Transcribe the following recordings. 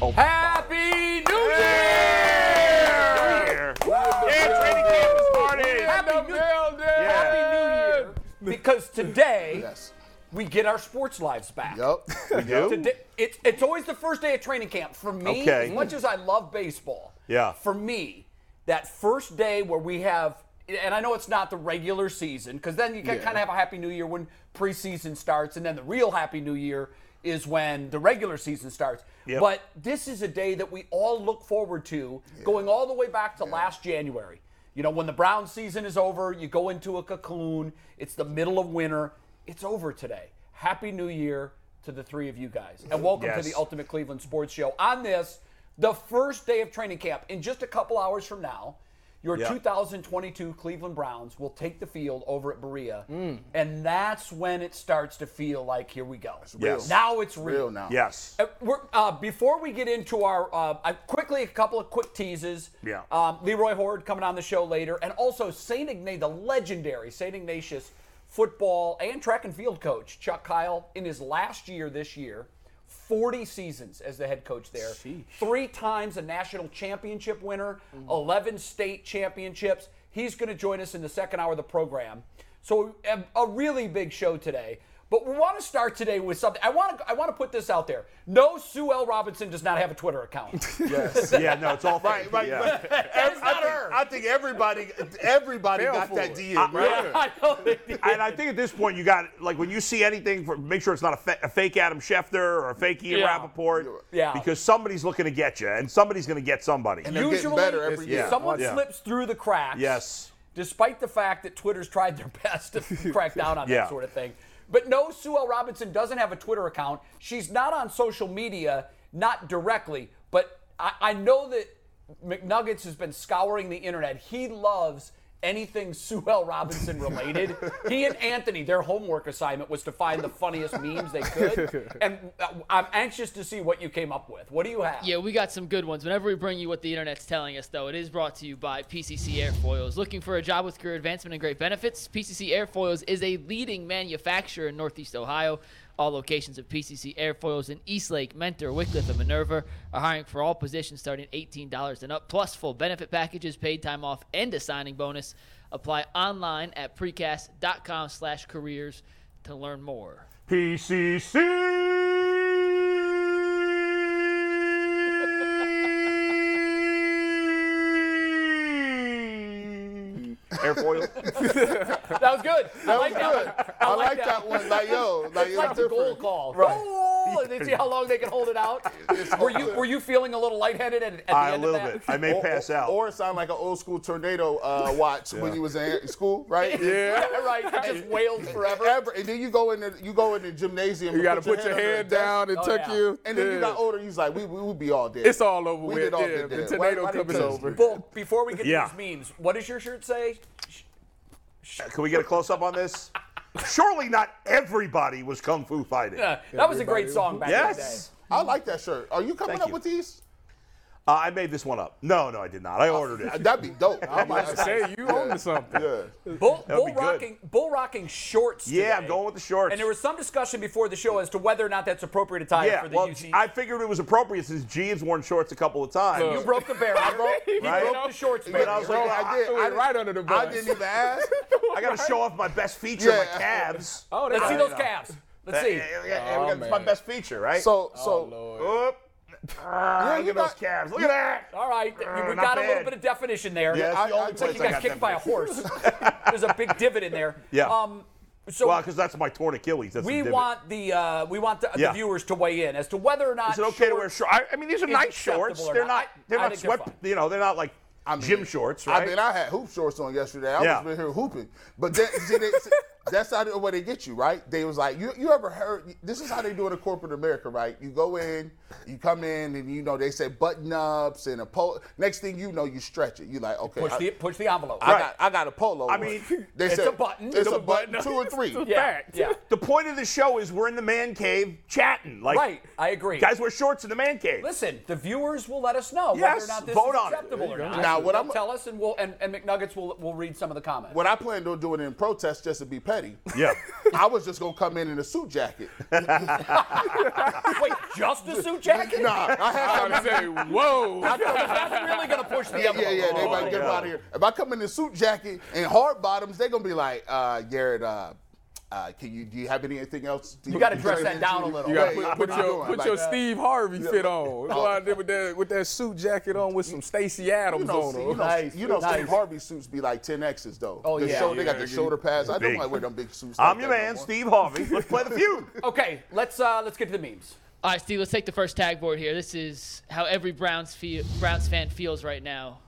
Happy New Year! Yeah, training camp is started. Happy New, Year! Happy New Year! Because today Yes. we get our sports lives back. Yep. We do? Today, it's, it's always the first day of training camp. For me, Okay. as much as I love baseball, Yeah. for me, that first day where we have, and I know it's not the regular season, because then you can Yeah. kind of have a happy new year when preseason starts, and then the real happy new year is when the regular season starts. Yep. But this is a day that we all look forward to, going all the way back to last January. You know, when the Brown season is over, you go into a cocoon. It's the middle of winter. It's over today. Happy New Year to the three of you guys. And welcome to the Ultimate Cleveland Sports Show. On this, the first day of training camp, in just a couple hours from now, your Yeah. 2022 Cleveland Browns will take the field over at Berea. Mm. And that's when it starts to feel like, here we go. Yes. Now it's real. Real now. Yes. Uh, we're, uh, before we get into our, uh, I, quickly a couple of quick teases. Yeah. Um, Leroy Hoard coming on the show later, and also Saint Ignatius, the legendary Saint Ignatius football and track and field coach Chuck Kyle in his last year this year, 40 seasons as the head coach there, three times a national championship winner, 11 state championships. He's going to join us in the second hour of the program. So a, a really big show today. But we want to start today with something. I want to. I want to put this out there. No, Sue L. Robinson does not have a Twitter account. Yes. Yeah, no, it's all Right, fake. right. Yeah. but That is I, not think, her. I think everybody, everybody Fell got for that it. DM, right? Yeah, I know they did. And I think at this point, you got like when you see anything, for, make sure it's not a, fa- a fake Adam Schefter or a fake Ian Yeah. Rapoport. Yeah. Because somebody's looking to get you, and somebody's going to get somebody. And they're getting Usually, better every if year. someone Yeah. slips through the cracks. yes. despite the fact that Twitter's tried their best to crack down on Yeah. that sort of thing. But no, Sue L. Robinson doesn't have a Twitter account. She's not on social media, not directly, but I, I know that McNuggets has been scouring the internet. He loves anything Sue L. Robinson related. he and Anthony, their homework assignment was to find the funniest memes they could. And uh, I'm anxious to see what you came up with. What do you have? Yeah, we got some good ones. Whenever we bring you what the internet's telling us, though, it is brought to you by PCC Airfoils. Looking for a job with career advancement and great benefits? PCC Airfoils is a leading manufacturer in Northeast Ohio. All locations of PCC Airfoils in Eastlake, Mentor, Wickliffe, and Minerva are hiring for all positions starting $18 and up, plus full benefit packages, paid time off, and a signing bonus. Apply online at precast.com slash careers to learn more. PCC. Airfoil. That was good. I like that one. I like that one. Like, yo, like, It's like the goal call. Goal! And then see how long they can hold it out. Were you were you feeling a little lightheaded at, at the I, a end of little that? bit. I may pass out. Or it sounded like an old school tornado uh, watch when you was in school, right? Yeah, right. It just wailed forever. Ever, and then you go in the you go in the gymnasium. You got to put your under head the down and Oh, tuck yeah. you. And then you got older. You was like, we we would be all dead. It's all over We with. did all Yeah, been the tornado Why- why coming over. Bull, before we get Yeah. to these memes, what does your shirt say? Can we get a close up on this? Surely not everybody was kung fu fighting. Uh, that was a great song back in the day. Yes. I like that shirt. Are you coming Thank up you. with these? Uh, I made this one up. No, no, I did not. I ordered it. That'd be dope. I'm I was say you own to something. Yeah. Bull, bull be good. rocking, bull rocking shorts. Yeah, I'm going with the shorts. And there was some discussion before the show as to whether or not that's appropriate attire yeah, for the well, UC. I figured it was appropriate since Gene's worn shorts a couple of times. you broke the barrier. I broke, he Right? broke the shorts But. I was like, I did. threw I it right under the bus. I didn't even ask. I got to show off my best feature, my Yeah. calves. Oh, they Let's see got- those calves. Let's see. Oh, it's my best feature, right? So Oh, so Lord. Oop. You look at those got- calves. Look at that. All right, Uh, we not got a little bit of definition there. Yeah, that's I- the only I- It's like you I got got kicked by a horse. There's a big divot in there. Yeah. Um, so Well, because that's my torn Achilles. That's we the want the uh, we want the, Yeah. the viewers to weigh in as to whether or not Is it okay to wear shorts- shorts? I, I mean, these are is nice shorts. They're not. not. They're I not think they're swept. fine. You know, they're not like I mean, gym shorts, right? I mean, I had hoop shorts on yesterday. I Yeah. was in here hooping, but then see, they, see, that's how the way they get you, right? They was like, you, you ever heard? This is how they do it in corporate America, right? You go in, you come in, and you know they say button ups and a polo. Next thing you know, you stretch it. You like, okay, Push I, the push the envelope. I got I got a polo. I on. mean, they it's said a button. It's It's a a button, button. two or three. yeah, yeah. the point of the show is we're in the man cave chatting. Like, Right, I agree. Guys wear shorts in the man cave. Listen, the viewers will let us know Yes, whether or not this vote is on it. acceptable or not. Now, what They'll I'm- tell us, and we'll and, and McNuggets will will read some of the comments. What I planned on doing in protest just to be petty. Yeah. I was just gonna come in in a suit jacket. Wait, just a suit jacket? nah, I had I some would say, whoa. That's really gonna push the Yeah, envelope. yeah, yeah. They might get yeah. out of here. If I come in a suit jacket and hard bottoms, they're gonna be like, uh, Garrett, uh, uh, can you do you have anything else? Do You gotta dress that down a little. You gotta Hey, put, put your, put Like, your uh, Steve Harvey fit on. Go out there with that, with that suit jacket on with some Stacy Adams You know, on. see, you know, Nice, you know nice. Steve Harvey suits be like 10Xs though. Oh, the yeah. Shoulder, they got the yeah. shoulder pads. I Big. don't like wear them big suits. I'm like your man, no. Steve Harvey. Let's play the feud. Okay, let's uh let's get to the memes. All right, Steve, let's take the first tag board here. This is how every Browns feel, Browns fan feels right now.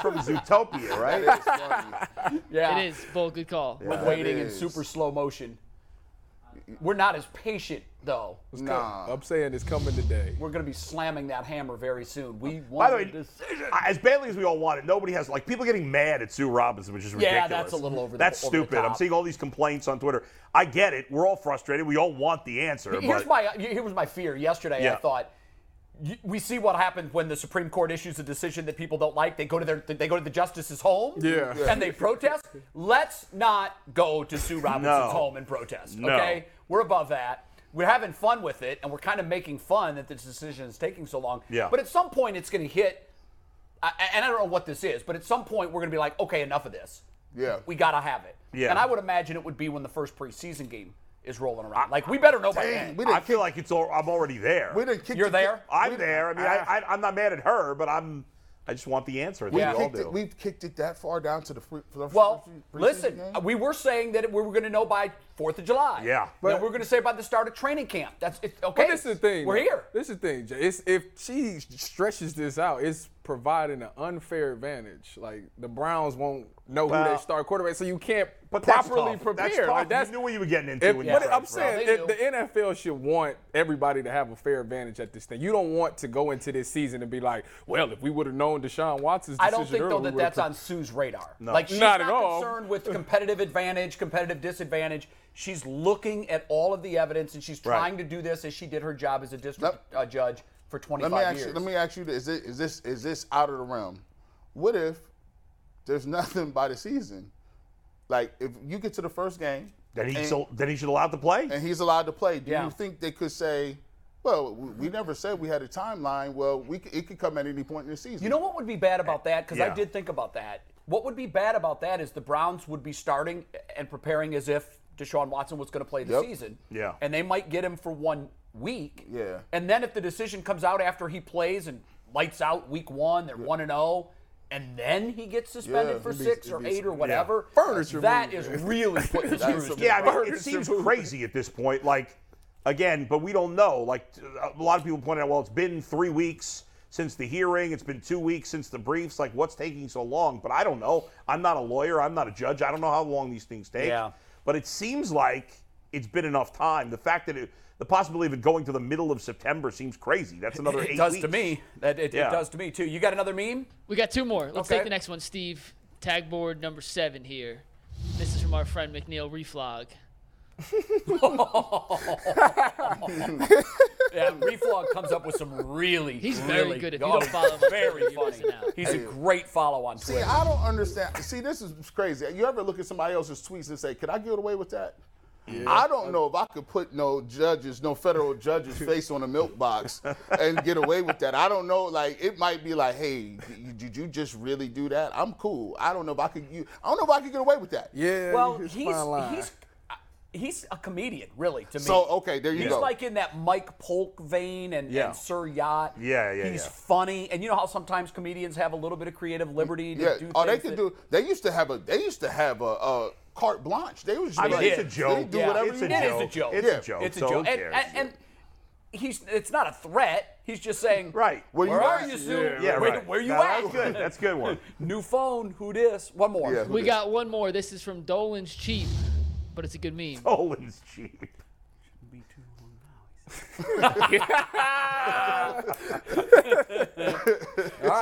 From Zootopia, right? That is funny. Yeah, It is. Bull, good call. We're waiting in super slow motion. We're not as patient though. Nah. I'm saying it's coming today. We're gonna be slamming that hammer very soon. We By want the a way, decision. as badly as we all want it, nobody has like people getting mad at Sue Robinson, which is ridiculous. Yeah, that's a little over the- That's over the stupid. I'm seeing all these complaints on Twitter. I get it. We're all frustrated. We all want the answer. Here's but my here was my fear yesterday. I thought y- we see what happens when the Supreme Court issues a decision that people don't like. They go to their they go to the justice's home. Yeah. Yeah. and they protest. Let's not go to Sue Robinson's No. home and protest. No. Okay, we're above that. We're having fun with it, and we're kind of making fun that this decision is taking so long. Yeah. But at some point, it's going to hit. And I don't know what this is, but at some point, we're going to be like, okay, enough of this. Yeah. We got to have it. Yeah. And I would imagine it would be when the first preseason game is rolling around. Like, we better know by Dang, then. we I didn't feel like it's all, I'm already there. We didn't kick You're the- there? I'm there. I mean, ah. I, I, I'm not mad at her, but I'm. I just want the answer. We Yeah. we all kicked do. it, we've kicked it that far down to the free, for the Well, preseason listen, game? we were saying that we were going to know by Fourth of July. Yeah. But But- we are going to say by the start of training camp. That's it's, okay. But this is the thing. We're though. here. This is the thing, Jay. It's, if she stretches this out, it's providing an unfair advantage. Like the Browns won't know who Well, they start quarterback, so you can't But that's properly tough. prepare. That's tough. Like that's you knew what you were getting into. If, when but you I'm saying they if the NFL should want everybody to have a fair advantage at this thing. You don't want to go into this season and be like, well, if we would have known Deshaun Watson's I don't think though that we would've that's on Sue's radar. No. Like she's Not not, at all. concerned with competitive advantage, competitive disadvantage. She's looking at all of the evidence and she's Right. trying to do this as she did her job as a district uh, judge for 25 let me ask years. you. Let me ask you this: is, it, is this is this out of the realm? What if there's nothing by the season? Like if you get to the first game, Then he and, then he should allowed to play. and he's allowed to play. Do Yeah. you think they could say, "Well, we we never said we had a timeline. Well, we c- it could come at any point in the season." You know what would be bad about that? Because I did think about that. What would be bad about that is the Browns would be starting and preparing as if Deshaun Watson was going to play the Yep. season. Yeah. And they might get him for one week. Yeah. And then if the decision comes out after he plays and lights out week one, they're one and zero. And then he gets suspended Yeah, for be- six or be eight or some- whatever. Furniture That move, is really putting the screws to Yeah, I mean, it seems crazy at this point. Like, again, but we don't know. Like, a lot of people point out, well, it's been three weeks since the hearing. It's been two weeks since the briefs. Like, what's taking so long? But I don't know. I'm not a lawyer. I'm not a judge. I don't know how long these things take. Yeah. But it seems like it's been enough time. The fact that it, the possibility of it going to the middle of September seems crazy. That's another It eight does weeks. to me. That it, Yeah. it does to me too. You got another meme? We got two more. Let's Okay. take the next one, Steve. Tag board number seven here. This is from our friend McNeil Reflog. Yeah, Reflog comes up with some really. He's very good. If you oh, don't follow him, very funny. listen out. He's a great follow on Twitter. See, I don't understand. See, this is crazy. You ever look at somebody else's tweets and say, "Can I get away with that?" I don't know if I could put no judges, no federal judge's face on a milk box and get away with that. I don't know. Like it might be like, "Hey, did you just really do that?" I'm cool. I don't know if I could. You, I don't know if I could get away with that. Yeah, well, it's he's he's uh, he's a comedian, really. To me, So okay, there you He's go. He's like in that Mike Polk vein and, Yeah. and Sir Yacht. Yeah, yeah, He's yeah. funny, and you know how sometimes comedians have a little bit of creative liberty to yeah. do Oh, they could that- do. They used to have a. They used to have a, a carte blanche. They was. I mean, like, it's a they joke. do Yeah, whatever it's you a It want. is joke. a joke. It's Yeah. a joke. It's a so joke, who and, and, and he's it's not a threat. He's just saying, Right. Where Where you are you, Sue? Yeah. Yeah, where, right. where you No, at? That's good. That's a good one. New phone. Who dis? One more. Yeah. We got one more. This is from Dolan's Cheap, but it's a good meme. Poland's cheap.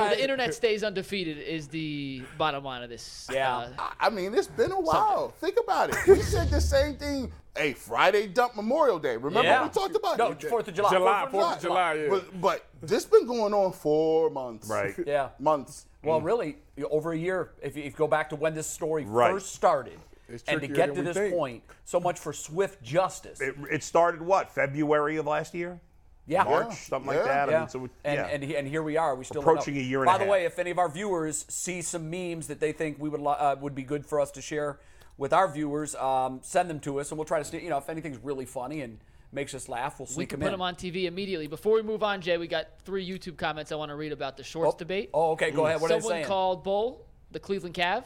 So the internet stays undefeated is the bottom line of this. Yeah. uh, I- I mean, it's been a while. Think about it. We said the same thing. Hey, Friday dump Memorial Day. Remember Yeah. we talked about No, it? Fourth of July. July, Fourth of 4th of July, yeah. But, but this been going on for months. Right. Yeah. Months. Well, really, over a year. If you, if you go back to when this story Right. first started, and to get to this think. point, so much for swift justice. It, it started what? February of last year? Yeah. March, something like Yeah. that. I Yeah. mean, so we- and, yeah. and, he- and here we are. We still don't Approaching know. a year and By a the half. way, if any of our viewers see some memes that they think we would uh, would be good for us to share with our viewers, um, send them to us, and we'll try to. St- you know, if anything's really funny and makes us laugh, we'll sneak we can them put in. them on TV immediately. Before we move on, Jay, we got three YouTube comments I want to read about the shorts debate. Oh, okay. Go ahead. What are they Someone saying? called Bull the Cleveland Cav.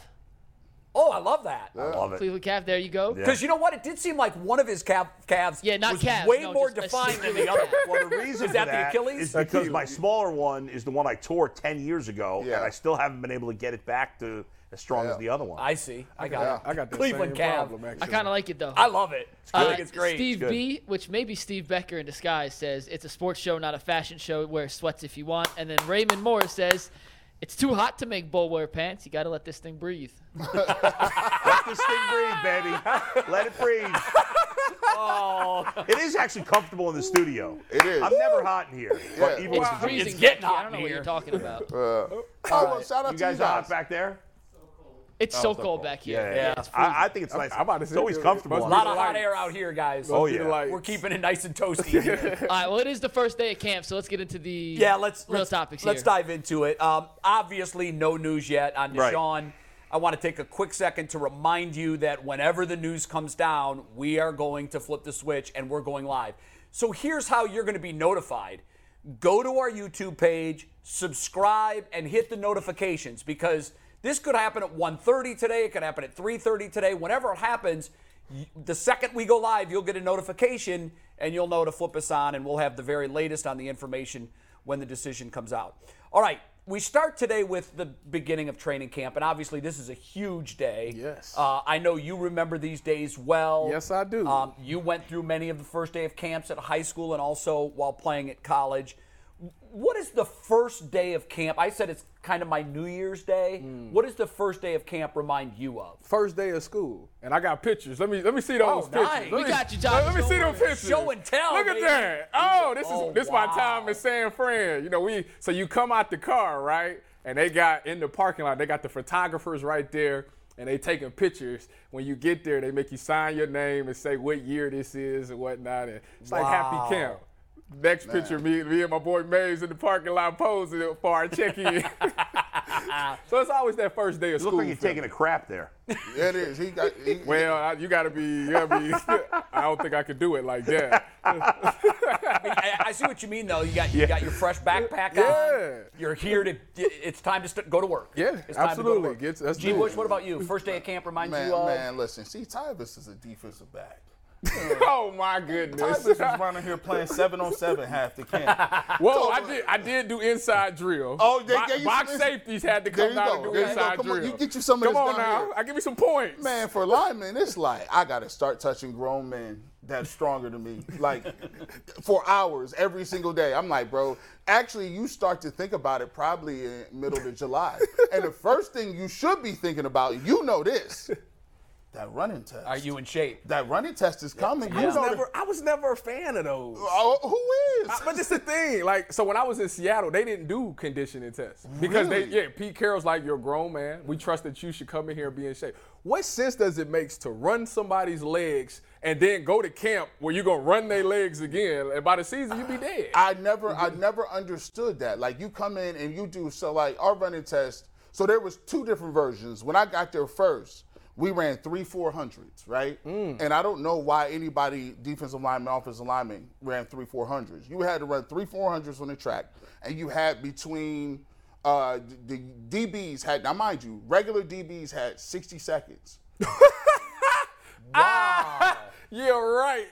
Oh, I love that. I love it. Cleveland Cav, there you go. Yeah. Because you know what? It did seem like one of his calf, calves Yeah, not was calves, way no, more defined than the other. calf. Well, the reason Is that for the Achilles? is because my smaller one is the one I tore 10 years ago, Yeah. and I still haven't been able to get it back to as strong Yeah. as the other one. I see. I got Yeah. it. I got the Cleveland same Cav. problem, I kind of like it though. I love it. I Uh, think it's great. Steve good. B, which may be Steve Becker in disguise, says it's a sports show, not a fashion show. Wear sweats if you want. And then Raymond Moore says it's too hot to make Bull wear pants. You got to let this thing breathe. Let this thing breathe, baby. Let it breathe. Oh, It is actually comfortable in the studio. It is. I'm never hot in here. But even It's freezing. It's getting hot I don't know in what you're talking about. Uh, oh, well, shout out you to guys you are guys. hot back there? It's so so cold cold. back here. Yeah, Yeah. It's I, I think it's nice. I'm about to it's say, always comfortable. a on be lot the of the hot lights. air out here, guys. Oh, yeah. We're keeping it nice and toasty. in. All right. Well, it is the first day of camp, so let's get into the yeah, let's real let's, topics let's here. dive into it. Um, obviously, no news yet on Right. Deshaun. I want to take a quick second to remind you that whenever the news comes down, we are going to flip the switch and we're going live. So here's how you're going to be notified. Go to our YouTube page, subscribe, and hit the notifications because this could happen at 1:30 today. It could happen at 3:30 today. Whenever it happens, the second we go live, you'll get a notification and you'll know to flip us on, and we'll have the very latest on the information when the decision comes out. All right, we start today with the beginning of training camp, and obviously this is a huge day. Yes. Uh, I know you remember these days well. Yes, I do. Um, you went through many of the first day of camps at high school and also while playing at college. What is the first day of camp? I said it's kind of my New Year's Day. Hmm. What does the first day of camp remind you of? First day of school, and I got pictures. Let me let me see those Oh, pictures. nice. Let We me- got you, Josh. Let, me see those pictures. Show and tell, Look baby. at that. Oh, this is Oh, this my time in San Fran. You know, we so you come out the car right, and they got in the parking lot. They got the photographers right there. And they taking pictures. When you get there, they make you sign your name and say what year this is and whatnot. And it's like happy camp. Next picture, me, me and my boy Mays in the parking lot posing for our check-in. so it's always that first day of You look like you're for taking a crap there. Yeah, it is. He got. He, Well, I, you gotta be. You gotta be. I don't think I could do it like that. I, I see what you mean, though. You got you Yeah. got your fresh backpack Yeah. on. You're here to. It's time to st- go to work. Yeah, it's time To absolutely. go to work. Get- let's G. Bush, what about you? First day of camp reminds man, you of? man, listen. See, Tyvis is a defensive back. oh my goodness. Tyvis was running here playing seven on seven half the camp. Whoa, I did. I did do inside drill. Oh, they you box safeties had to come you down go. and do There you inside Come on, you get you some of Come this on down now, here. I give me some points. Man, for linemen, it's like I gotta start touching grown men that's stronger than me, like for hours every single day. I'm like, bro. Actually, you start to think about it probably in middle of July, and the first thing you should be thinking about, you know this, that running test. Are you in shape? That running test is coming. I You was know never. I was never a fan of those. Oh, who is? But just the thing, like, so when I was in Seattle, they didn't do conditioning tests because Really? they, yeah, Pete Carroll's like, you're a grown man. We trust that you should come in here and be in shape. What sense does it make to run somebody's legs and then go to camp where you're gonna run their legs again, and by the season you be dead? I never I mm-hmm. never understood that. Like you come in and you do so like our running test. So there was two different versions. When I got there first, we ran three four hundreds, right? And I don't know why anybody, defensive lineman, offensive lineman, ran three four hundreds. You had to run three four hundreds on the track, and you had between uh, the the DBs had now mind you, regular DBs had 60 seconds. Yeah, right.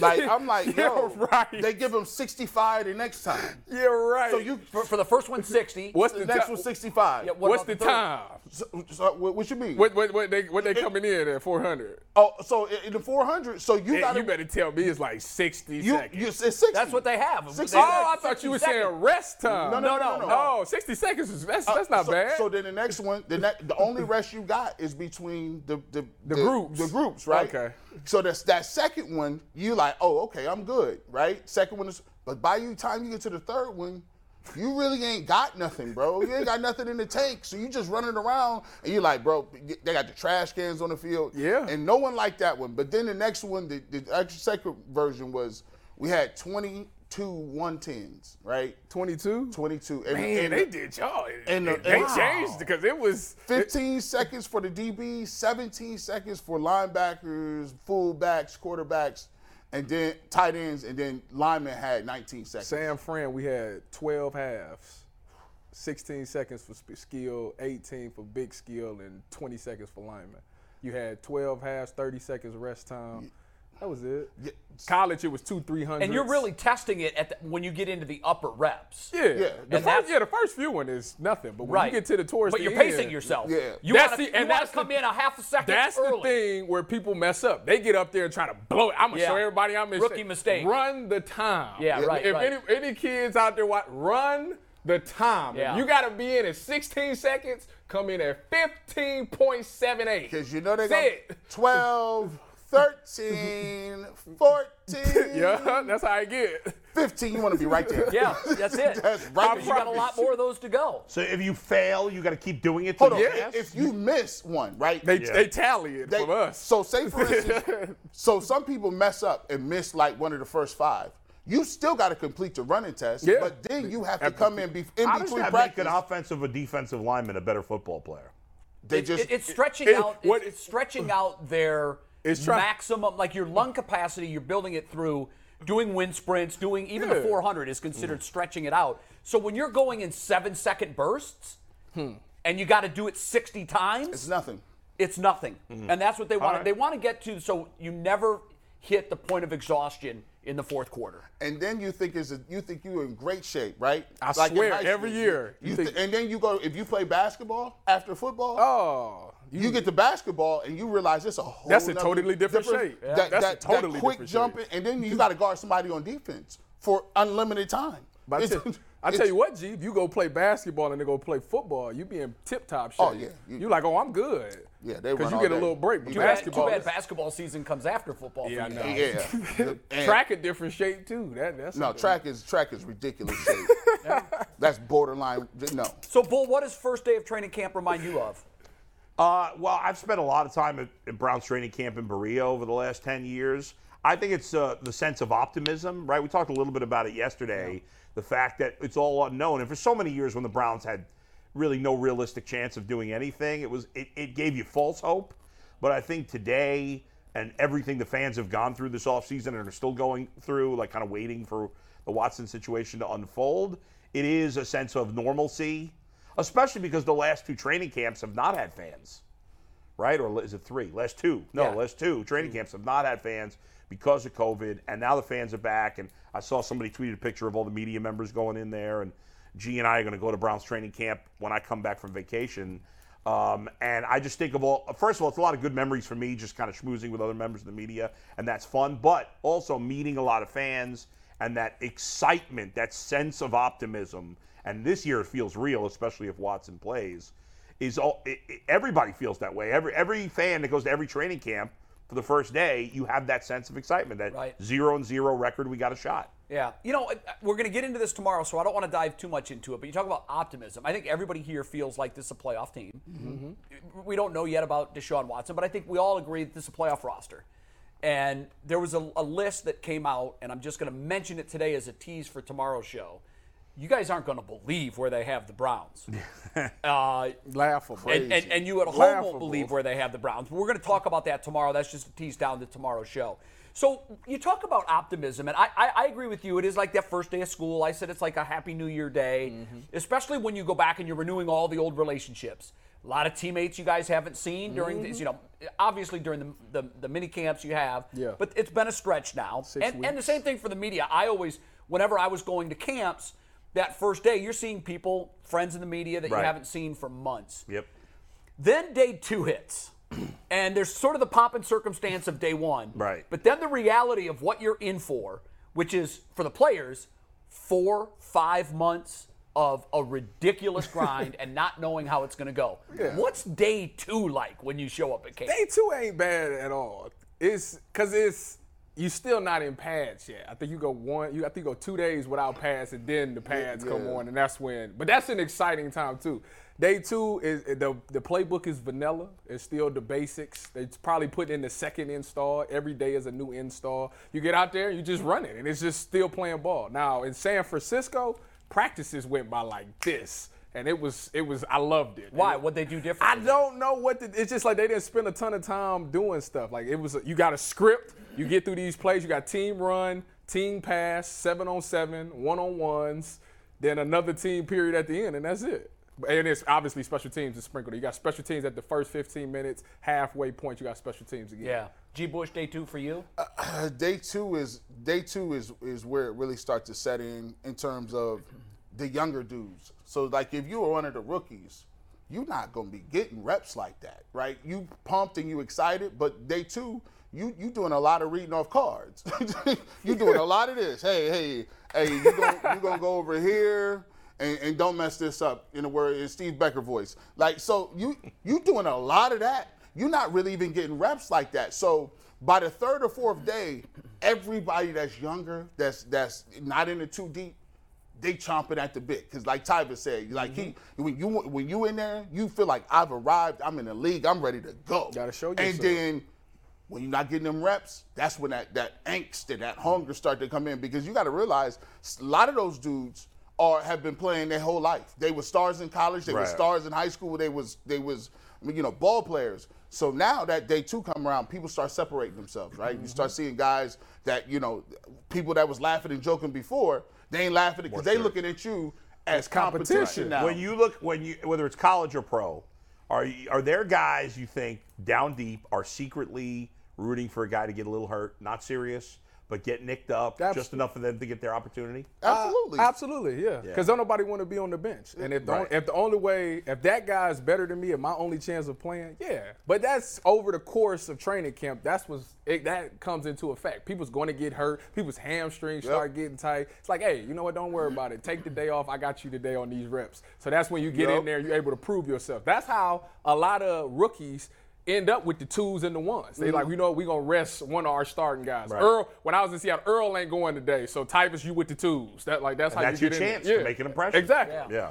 Like I'm like, yeah, right. they give him 65 the next time. yeah, right. So you For, for the first one, 60. what's the the next time? was 65. Yeah, what What's about the time? So, so what, what you mean? What what what they what they coming in at 400? Oh, so in in the 400, so you Yeah, got you better tell me it's like 60 you, seconds. you it's 60. That's what they have. Sixty- have oh, I thought you were seconds. saying rest time. No, no, no, no, no. Oh, 60 seconds is that's Uh, that's not so, bad. So then the next one, the ne- the only rest you got is between the the, The groups. The groups, right? Okay. So that's that second one. You like, oh, okay, I'm good, right? Second one is, but by the time you get to the third one. You really ain't got nothing, bro. You ain't got nothing in the tank. So you just running around and you're like, bro, they got the trash cans on the field. Yeah. And no one liked that one. But then the next one, the, the actual second version was we had 22 110s, right? 22. 22. And, Man, and they did y'all. and the- they and- changed because it was 15 seconds for the DB, 17 seconds for linebackers, fullbacks, quarterbacks, and then tight ends, and then linemen had 19 seconds. San Fran. We had 12 halves, 16 seconds for skill, 18 for big skill, and 20 seconds for linemen. You had 12 halves, 30 seconds rest time. That was it. Yeah. College, it was two, three hundred. And you're really testing it at the, when you get into the upper reps. yeah. Yeah. The first, yeah, the first few one is nothing, but when Right. you get to the towards But the you're pacing yourself. Yeah. You That's want the- to and that's come the- in a half a second That's early. the thing where people mess up. They get up there and try to blow it. I'm gonna Yeah. show everybody I'm in Rookie shape. mistake. Run the time. Yeah, right, If right. any any kids out there, what run the time. Yeah. You got to be in at 16 seconds. Come in at 15.78. Because you know they That's got 12, 13, 14, Yeah, that's how I get. 15. You want to be right there. Yeah, that's it. That's right. You got a lot more of those to go. So if you fail, you got to keep doing it. till Hold on. you Yeah. If you miss one, right? They Yeah. they tally it They- from us. So say for instance, so some people mess up and miss like one of the first five. You still got to complete the running test, Yeah. but then you have to come in be, in How does between that make an offensive or defensive lineman a better football player? they It- just it- it's stretching it- out. what- it's, it's stretching out their It's try- maximum, like your lung capacity. You're building it through doing wind sprints, doing even the 400 is considered hmm. stretching it out. So when you're going in seven second bursts, hmm. and you got to do it 60 times, it's nothing. it's nothing. Mm-hmm. And that's what they want. right. They want to get to so you never hit the point of exhaustion in the fourth quarter. And then you think is you think you're in great shape, right? I in swear, every year, You you thi- think- and then you go if you play basketball after football. oh, You get to basketball and you realize it's a whole. That's a totally different shape. Yeah. That, That's a that, totally that quick different jumping, shape. and then you got to guard somebody on defense for unlimited time. But I It's- tell, I tell you what, G, if you go play basketball and then go play football, you be in tip top oh, shape. Oh, yeah. You, You- like, oh, I'm good. Yeah, they Because you all get a little break. But Too bad, basketball, too bad basketball season comes after football. Yeah, I you Yeah. And- track a different shape too. That that's No, track is track is ridiculous shape. That's borderline. No. So, Bull, what does first day of training camp remind you of? Uh, well, I've spent a lot of time at, at Browns training camp in Berea over the last 10 years. I think it's uh, the sense of optimism, right? We talked a little bit about it yesterday. The fact that it's all unknown. And for so many years when the Browns had really no realistic chance of doing anything, it was it, it gave you false hope. But I think today and everything the fans have gone through this offseason and are still going through, like kind of waiting for the Watson situation to unfold, it is a sense of normalcy, especially because the last two training camps have not had fans right? Or is it three? Last two. No, Yeah. last two. Training camps have not had fans because of COVID, and now the fans are back. And I saw somebody tweeted a picture of all the media members going in there, and G and I are going to go to Browns training camp when I come back from vacation. Um, and I just think of all. First of all, it's a lot of good memories for me, just kind of schmoozing with other members of the media, and that's fun. But also meeting a lot of fans and that excitement, that sense of optimism. And this year it feels real, especially if Watson plays is all it, it- everybody feels that way. Every every fan that goes to every training camp for the first day, you have that sense of excitement. That Right. zero and zero record, we got a shot. Yeah. You know, we're going to get into this tomorrow, so I don't want to dive too much into it. But you talk about optimism. I think everybody here feels like this is a playoff team. Mm-hmm. We don't know yet about Deshaun Watson, but I think we all agree that this is a playoff roster. And there was a, a list that came out, and I'm just going to mention it today as a tease for tomorrow's show. You guys aren't going to believe where they have the Browns. uh, laughable. and, and, and you at home Laughable. won't believe where they have the Browns. But we're going to talk about that tomorrow. That's just a tease down to tomorrow's show. So you talk about optimism, and I, I, I agree with you. It is like that first day of school. I said it's like a Happy New Year day, especially when you go back and you're renewing all the old relationships. A lot of teammates you guys haven't seen during this, you know, obviously during the, the, the mini camps you have. Yeah. But it's been a stretch now. Six and, and the same thing for the media. I always, whenever I was going to camps, that first day, you're seeing people, friends in the media that Right. you haven't seen for months. Yep. Then day two hits. And there's sort of the pomp and circumstance of day one. Right. But then the reality of what you're in for, which is for the players, four, five months of a ridiculous grind and not knowing how it's going to go. Yeah. What's day two like when you show up at camp? Day two ain't bad at all. It's because it's you still not in pads yet. I think you go one, you I think you go two days without pads, and then the pads come yeah. on, and that's when. But that's an exciting time too. Day two is the the playbook is vanilla. It's still the basics. It's probably put in the second install. Every day is a new install. You get out there, you just run it, and it's just still playing ball. Now in San Francisco, practices went by like this, and it was it was I loved it. Why? What'd they do different? I don't know what the, it's just like they didn't spend a ton of time doing stuff. Like it was, you got a script, you get through these plays, you got team run, team pass, seven on seven, one on ones, then another team period at the end, and that's it. And it's obviously special teams is sprinkled. You got special teams at the first 15 minutes, halfway point, you got special teams again. Yeah. G. Bush, day two for you? Uh, day two is day two is is where it really starts to set in in terms of the younger dudes. So like if you are one of the rookies, you're not gonna be getting reps like that, right? You pumped and you excited, but day two, you you doing a lot of reading off cards. you doing a lot of this. Hey, hey, hey, you gonna you gonna go over here. And, and don't mess this up in a word in Steve Becker voice. Like so you you doing a lot of that. You're not really even getting reps like that. So by the third or fourth day, everybody that's younger, that's that's not in the too deep, they chomping at the bit. Cause like Tyvis said, like he mm-hmm. when you when you in there, you feel like I've arrived, I'm in the league, I'm ready to go. Gotta show you. And then when you're not getting them reps, that's when that that angst and that hunger start to come in because you got to realize a lot of those dudes are have been playing their whole life. They were stars in college, they were stars in high school, they was they was you know ball players. So now that day two come around, people start separating themselves, right? You start mm-hmm. seeing guys that you know people that was laughing and joking before, they ain't laughing because they looking at you as competition, competition. now. When you look, when you whether it's college or pro, are you, are there guys you think down deep are secretly rooting for a guy to get a little hurt, not serious, but get nicked up Abs- just enough for them to get their opportunity? Absolutely. Uh, absolutely, yeah. Because don't nobody want to be on the bench. And if the, Right. if the only way, if that guy is better than me and my only chance of playing, yeah. But that's over the course of training camp. That's what's it, that comes into effect. People's going to get hurt. People's hamstrings start getting tight. It's like, hey, you know what? Don't worry about it. Take the day off. I got you today on these reps. So that's when you get Yep. in there. You're able to prove yourself. That's how a lot of rookies. End up with the twos and the ones. They like, you know, what, we gonna rest one of our starting guys. Right. Earl, when I was in Seattle, Earl ain't going today, so Tyvis, you with the twos. That like that's And how that's you your get in chance there. to make an impression. Exactly. Yeah.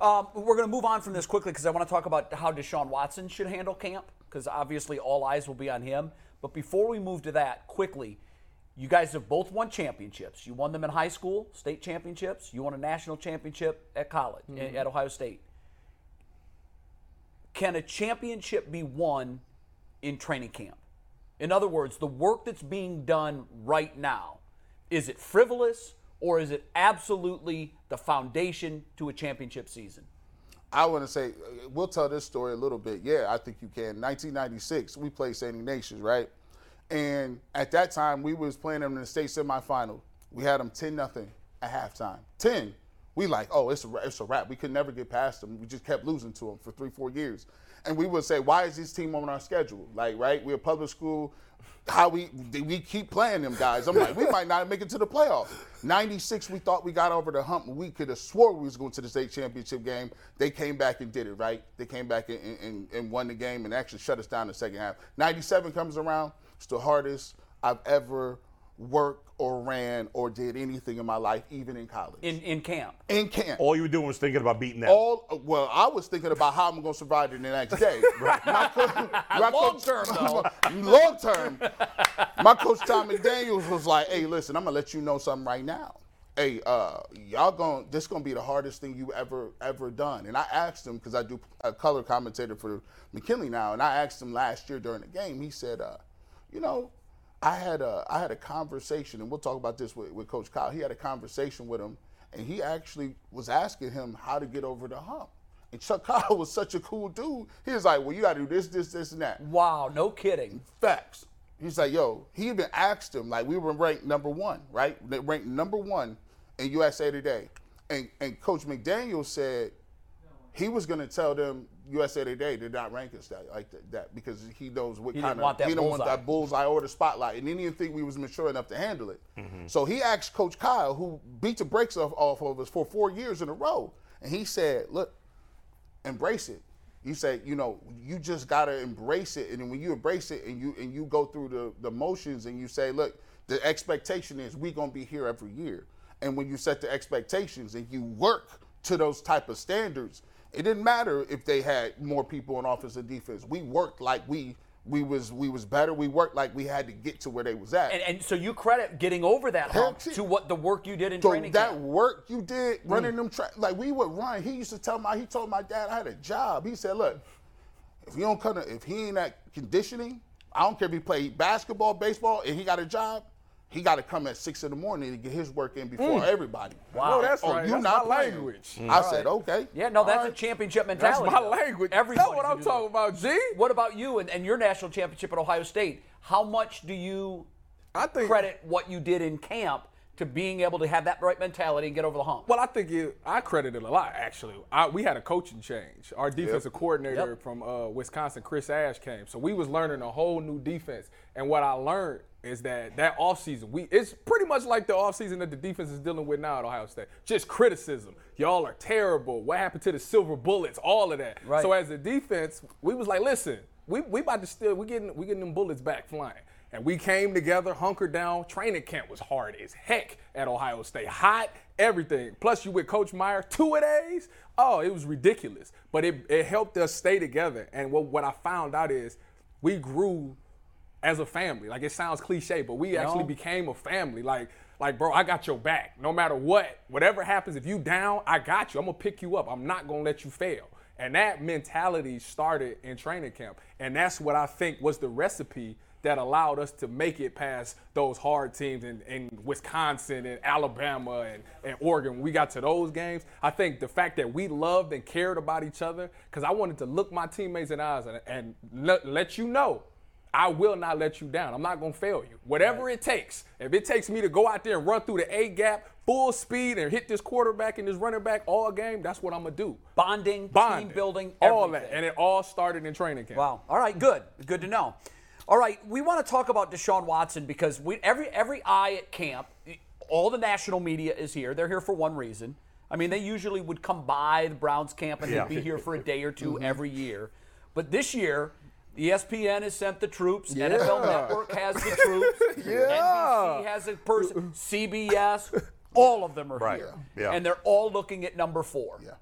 Um, we're going to move on from this quickly because I want to talk about how Deshaun Watson should handle camp because obviously all eyes will be on him. But before we move to that, quickly, you guys have both won championships. You won them in high school, state championships. You won a national championship at college, at Ohio State. Can a championship be won in training camp? In other words, the work that's being done right now, is it frivolous or is it absolutely the foundation to a championship season? I want to say, uh, we'll tell this story a little bit. Yeah, I think you can. 1996, we played St. Ignatius, right? And at that time, we was playing them in the state semifinal. We had them 10 nothing at halftime. 10. We like, oh, it's a, it's a wrap. We could never get past them. We just kept losing to them for three, four years. And we would say, why is this team on our schedule? Like, right? We're a public school. How we we keep playing them guys? I'm like, we might not make it to the playoff. '96, we thought we got over the hump. We could have swore we was going to the state championship game. They came back and did it, right? They came back and, and, and won the game and actually shut us down in the second half. '97 comes around. It's the hardest I've ever worked or ran or did anything in my life, even in college. In in camp. in camp. All you were doing was thinking about beating that. All well, I was thinking about how I'm going to survive the next day. My co- my Long coach- term, though. long term. My coach Thom McDaniels was like, "Hey, listen, I'm gonna let you know something right now. Hey, uh, y'all going this gonna be the hardest thing you ever ever done." And I asked him because I do a color commentator for McKinley now, and I asked him last year during the game. He said, uh, "You know." I had a I had a conversation, and we'll talk about this with, with Coach Kyle. He had a conversation with him, and he actually was asking him how to get over the hump. And Chuck Kyle was such a cool dude. He was like, well, you got to do this, this, this, and that. Wow, no kidding. Facts. He's like, yo, he even asked him, like, we were ranked number one, right? They ranked number one in USA Today. And, and Coach McDaniel said he was going to tell them USA Today did not rank us that like that, because he knows what He kind of he don't want that bullseye or the spotlight, and he didn't think we was mature enough to handle it. Mm-hmm. So he asked Coach Kyle, who beat the brakes off, off of us for four years in a row, and he said, "Look, embrace it. You say, you know, you just gotta embrace it, and then when you embrace it and you and you go through the the motions and you say, look, the expectation is we gonna be here every year, and when you set the expectations and you work to those type of standards, it didn't matter if they had more people in offense and defense. We worked like we we was we was better. We worked like we had to get to where they was at. And, and so you credit getting over that hump to what the work you did in So training that camp. work you did mm. running them track, like we would run. He used to tell my, he told my dad I had a job. He said, look, if you don't come, to, if he ain't at conditioning, I don't care if he played basketball, baseball, and he got a job. He got to come at six in the morning to get his work in before everybody. Wow. Oh, that's Oh, right. you That's not my playing. language. I said, okay. Yeah, no, that's All a right. championship That's mentality. my though. language. Everybody That's what I'm do talking about, G. What about you and, and your national championship at Ohio State? How much do you I think credit what you did in camp to being able to have that right mentality and get over the hump? Well, I think it, I credit it a lot actually. I, we had a coaching change. Our defensive coordinator Yep. from uh, Wisconsin, Chris Ash, came, so we was learning a whole new defense. And what I learned is that that offseason, we it's pretty much like the offseason that the defense is dealing with now at Ohio State. Just criticism. Y'all are terrible. What happened to the silver bullets? All of that. Right. So as a defense, we was like, listen, we we about to still we getting we getting them bullets back flying. And we came together, hunkered down. Training camp was hard as heck at Ohio State. Hot, everything. Plus, you with Coach Meyer, two of days. Oh, it was ridiculous. But it, it helped us stay together. And what, what I found out is we grew as a family. Like it sounds cliche, but we actually became a family. Like, like, bro, I got your back. No matter what, whatever happens, if you down, I got you. I'm gonna pick you up. I'm not gonna let you fail. And that mentality started in training camp. And that's what I think was the recipe that allowed us to make it past those hard teams in, in Wisconsin and Alabama and, and Oregon. When we got to those games, I think the fact that we loved and cared about each other, because I wanted to look my teammates in the eyes and, and let, let you know I will not let you down. I'm not going to fail you. Whatever it takes. If it takes me to go out there and run through the A gap full speed and hit this quarterback and this running back all game, that's what I'm going to do. Bonding, Bonding, team building, all everything. that. And it all started in training camp. Wow. All right. Good. Good to know. All right. We want to talk about Deshaun Watson because we every every eye at camp, all the national media is here. They're here for one reason. I mean, they usually would come by the Browns camp and Yeah. they'd be here for a day or 2 Mm-hmm. every year. But this year, ESPN has sent the troops. NFL Network has the troops. NBC has a person. CBS. All of them are Right. here. Yeah. And they're all looking at number four. Yeah.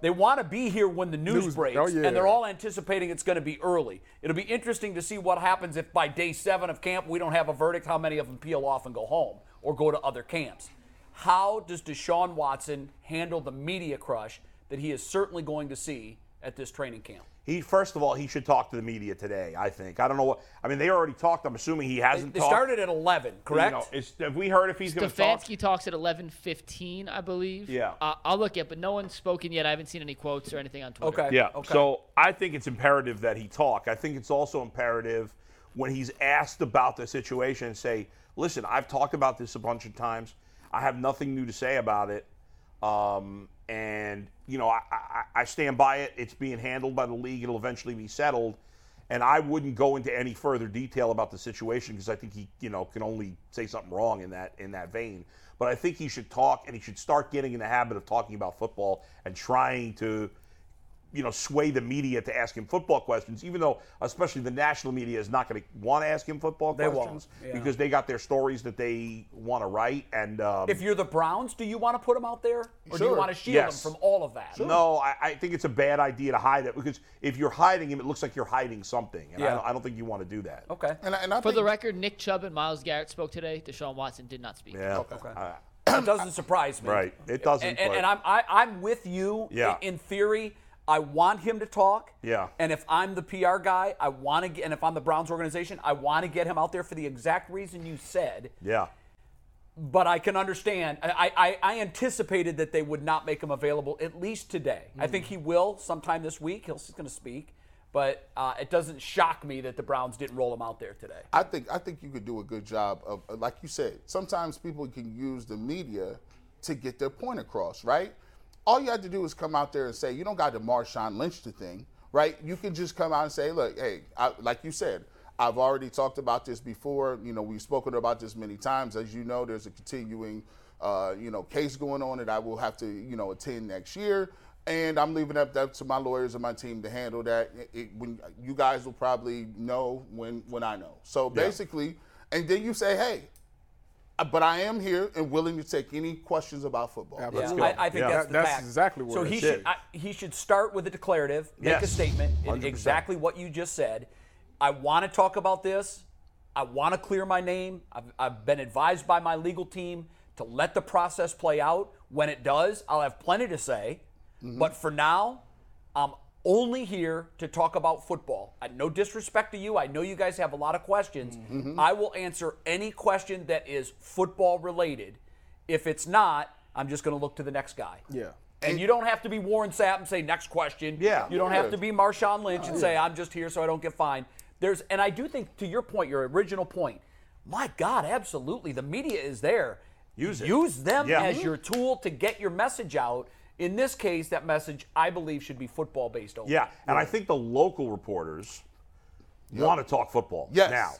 They want to be here when the news, News- breaks, oh, yeah. and they're all anticipating it's going to be early. It'll be interesting to see what happens if by day seven of camp we don't have a verdict. How many of them peel off and go home or go to other camps? How does Deshaun Watson handle the media crush that he is certainly going to see at this training camp? He first of all, he should talk to the media today. I think. I don't know what. I mean, they already talked. I'm assuming he hasn't. They talked. started at 11, correct? You know, is, have we heard if he's going to talk? Stefanski talks at 11:15, I believe. Yeah. Uh, I'll look at, but no one's spoken yet. I haven't seen any quotes or anything on Twitter. okay. Yeah. Okay. So I think it's imperative that he talk. I think it's also imperative when he's asked about the situation and say, "Listen, I've talked about this a bunch of times. I have nothing new to say about it, um, and you know, I, I, I stand by it. It's being handled by the league. It'll eventually be settled." And I wouldn't go into any further detail about the situation because I think he, you know, can only say something wrong in that in that vein. But I think he should talk and he should start getting in the habit of talking about football and trying to you know, sway the media to ask him football questions, even though, especially the national media, is not going to want to ask him football They won't, questions yeah. because they got their stories that they want to write. And um, If you're the Browns, do you want to put him out there, or do you want to shield Yes. him from all of that? no, I, I think it's a bad idea to hide it because if you're hiding him, it looks like you're hiding something, and I, don't, I don't think you want to do that. Okay. And and I For the record, Nick Chubb and Myles Garrett spoke today. Deshaun Watson did not speak. Yeah. Okay. Uh, That doesn't surprise me. Right. It doesn't, And, and, but- and I'm I, I'm with you. Yeah. In, in theory, I want him to talk. Yeah. And if I'm the PR guy, I want to get. And if I'm the Browns organization, I want to get him out there for the exact reason you said. yeah. but I can understand. I, I, I anticipated that they would not make him available at least today. I think he will sometime this week. He'll, He's going to speak, but uh, it doesn't shock me that the Browns didn't roll him out there today. I think I think you could do a good job of, like you said. Sometimes people can use the media to get their point across, right? All you have to do is come out there and say you don't got the Marshawn Lynch the thing, right? You can just come out and say, look, hey, I, like you said, I've already talked about this before. You know, we've spoken about this many times. As you know, there's a continuing, uh, you know, case going on that I will have to, you know, attend next year. And I'm leaving up that to my lawyers and my team to handle that. It, it, when you guys will probably know when when I know. So basically, and then you say, hey, but I am here and willing to take any questions about football. Yeah, Yeah, I, I think Yeah. that's the that's fact. exactly what So it he is. should I, he should start with a declarative, make a statement, 100%. exactly what you just said. I want to talk about this. I want to clear my name. I've, I've been advised by my legal team to let the process play out. When it does, I'll have plenty to say. Mm-hmm. But for now, I'm only here to talk about football. I, no disrespect to you. I know you guys have a lot of questions. Mm-hmm. I will answer any question that is football related. If it's not, I'm just going to look to the next guy. Yeah. And you don't have to be Warren Sapp and say next question. Yeah. You don't have to be Marshawn Lynch and say I'm just here so I don't get fined. There's and I do think to your point, your original point. My God, absolutely, the media is there. Use it. Use them Yeah. as mm-hmm. your tool to get your message out. In this case, that message I believe should be football based only. Yeah, and I think the local reporters want to talk football Yes. now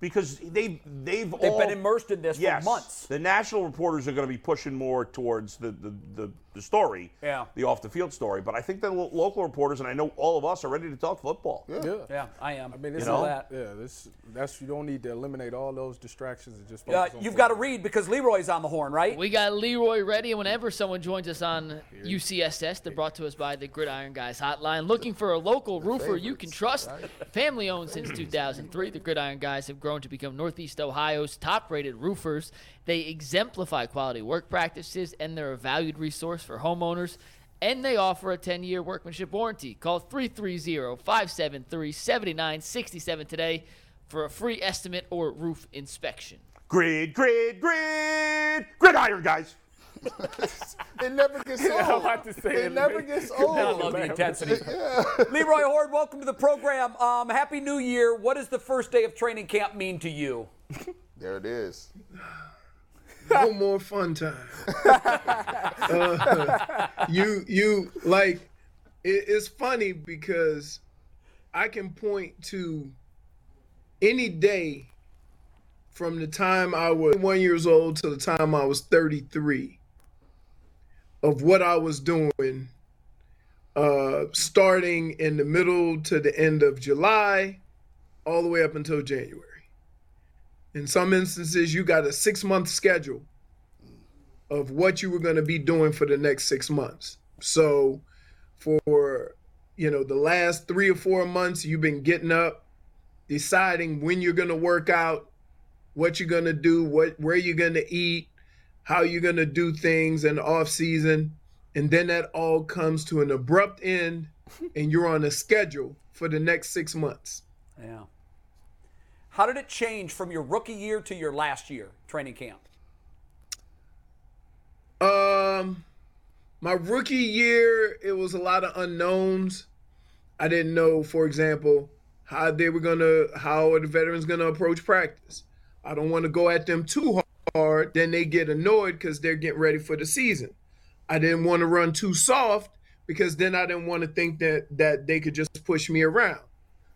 because they've they've They've all, been immersed in this yes, for months. The national reporters are going to be pushing more towards the the, the, the story, Yeah. the off the field story. But I think the lo- local reporters, and I know all of us, are ready to talk football. Yeah. Yeah, I am. I mean, You it's know all that. Yeah, this that's you don't need to eliminate all those distractions and just Uh, on you've got to read because Leroy's on the horn, right? We got Leroy ready, and whenever someone joins us on UCSS, they're brought to us by the Gridiron Guys Hotline. Looking for a local roofer you can trust. Family owned since 2003, the Gridiron Guys have grown to become Northeast Ohio's top rated roofers. They exemplify quality work practices, and they're a valued resource for homeowners. And they offer a 10 year workmanship warranty. Call 330 573 7967 today for a free estimate or roof inspection. Grid, grid, grid, gridiron guys. It never gets old. I was about to say it it, never gets old. I love the intensity. Leroy Hoard, welcome to the program. Um, Happy New Year. What does the first day of training camp mean to you? There it is. No more fun time. Uh, you you like it, it's funny because I can point to any day from the time I was one years old to the time I was 33 of what I was doing uh starting in the middle to the end of July all the way up until January. In some instances, you got a six month schedule of what you were going to be doing for the next six months. So, for you know, the last three or four months, you've been getting up, deciding when you're going to work out, what you're going to do, what where you're going to eat, how you're going to do things in the off season, and then that all comes to an abrupt end, and you're on a schedule for the next six months. Yeah. How did it change from your rookie year to your last year training camp? Um, my rookie year, it was a lot of unknowns. I didn't know, for example, how they were gonna, how are the veterans gonna approach practice. I don't want to go at them too hard, then they get annoyed because they're getting ready for the season. I didn't want to run too soft because then I didn't want to think that that they could just push me around.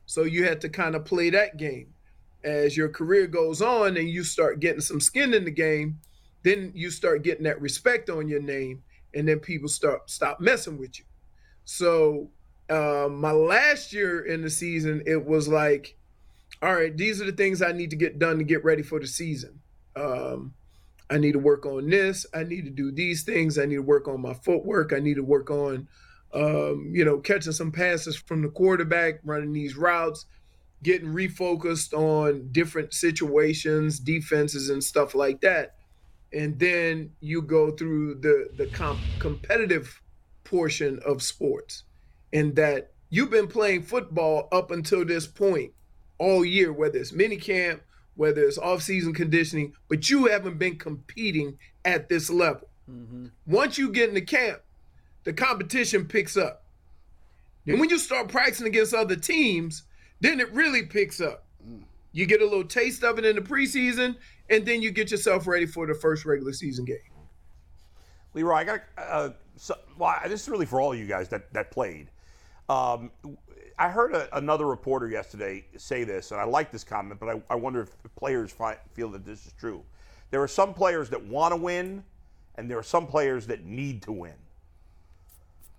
So you had to kind of play that game. As your career goes on and you start getting some skin in the game, then you start getting that respect on your name, and then people start stop messing with you. So uh, my last year in the season, it was like, all right, these are the things I need to get done to get ready for the season. Um, I need to work on this. I need to do these things. I need to work on my footwork. I need to work on, um, you know, catching some passes from the quarterback, running these routes, getting refocused on different situations, defenses, and stuff like that and then you go through the the comp- competitive portion of sports and that you've been playing football up until this point all year whether it's mini camp whether it's off-season conditioning, but you haven't been competing at this level. Mm-hmm. Once you get into camp, the competition picks up. And when you start practicing against other teams, then it really picks up. You get a little taste of it in the preseason, and then you get yourself ready for the first regular season game. Leroy, I got uh, so, well, this is really for all of you guys that that played. Um, I heard a, another reporter yesterday say this, and I like this comment, but I, I wonder if players fi- feel that this is true. There are some players that want to win, and there are some players that need to win.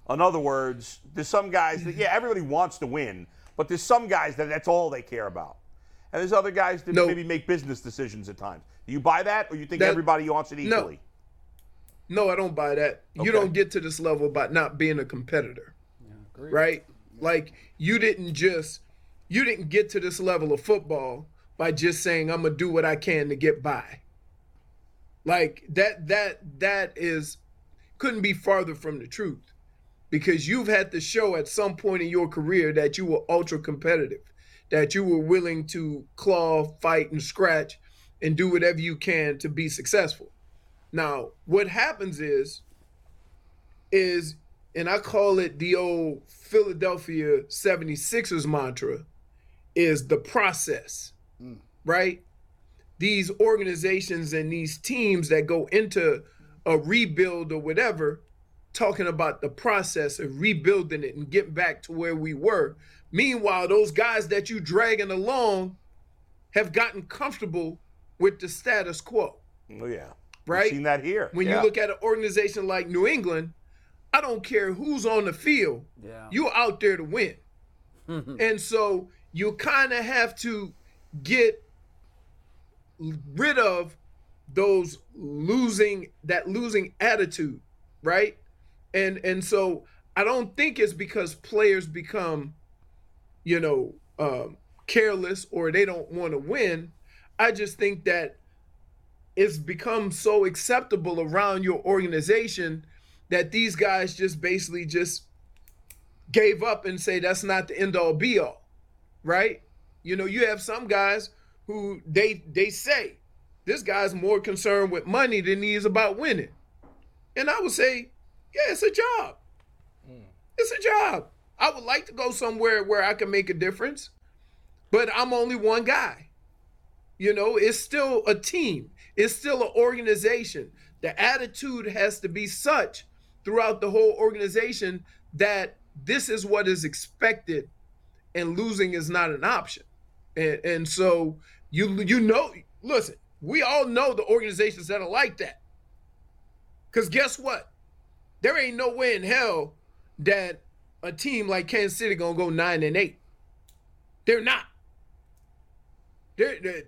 In other words, there's some guys that yeah, everybody wants to win, but there's some guys that that's all they care about, and there's other guys that No. maybe make business decisions at times. Do you buy that, or you think That- everybody wants it equally? No, I don't buy that. Okay. You don't get to this level by not being a competitor. right? Like you didn't just you didn't get to this level of football by just saying I'm going to do what I can to get by. Like that that that is couldn't be farther from the truth. Because you've had to show at some point in your career that you were ultra competitive, that you were willing to claw, fight and scratch and do whatever you can to be successful. Now, what happens is, is, and I call it the old Philadelphia 76ers mantra, is the process, mm. right? These organizations and these teams that go into a rebuild or whatever, talking about the process of rebuilding it and getting back to where we were. Meanwhile, those guys that you dragging along have gotten comfortable with the status quo Oh yeah, right? We've seen that here. When Yeah. you look at an organization like New England, I don't care who's on the field, Yeah. you're out there to win. and so you kind of have to get rid of those losing that losing attitude, right? And and so I don't think it's because players become, you know, um, careless or they don't want to win. I just think that it's become so acceptable around your organization that these guys just basically just gave up and say that's not the end all be all right you know you have some guys who they they say this guy's more concerned with money than he is about winning and i would say yeah it's a job it's a job i would like to go somewhere where i can make a difference but i'm only one guy you know, it's still a team. It's still an organization. The attitude has to be such throughout the whole organization that this is what is expected and losing is not an option. And and so you you know, listen, we all know the organizations that are like that. Cuz guess what? There ain't no way in hell that a team like Kansas City to go 9 and 8. They're not. They're, they're-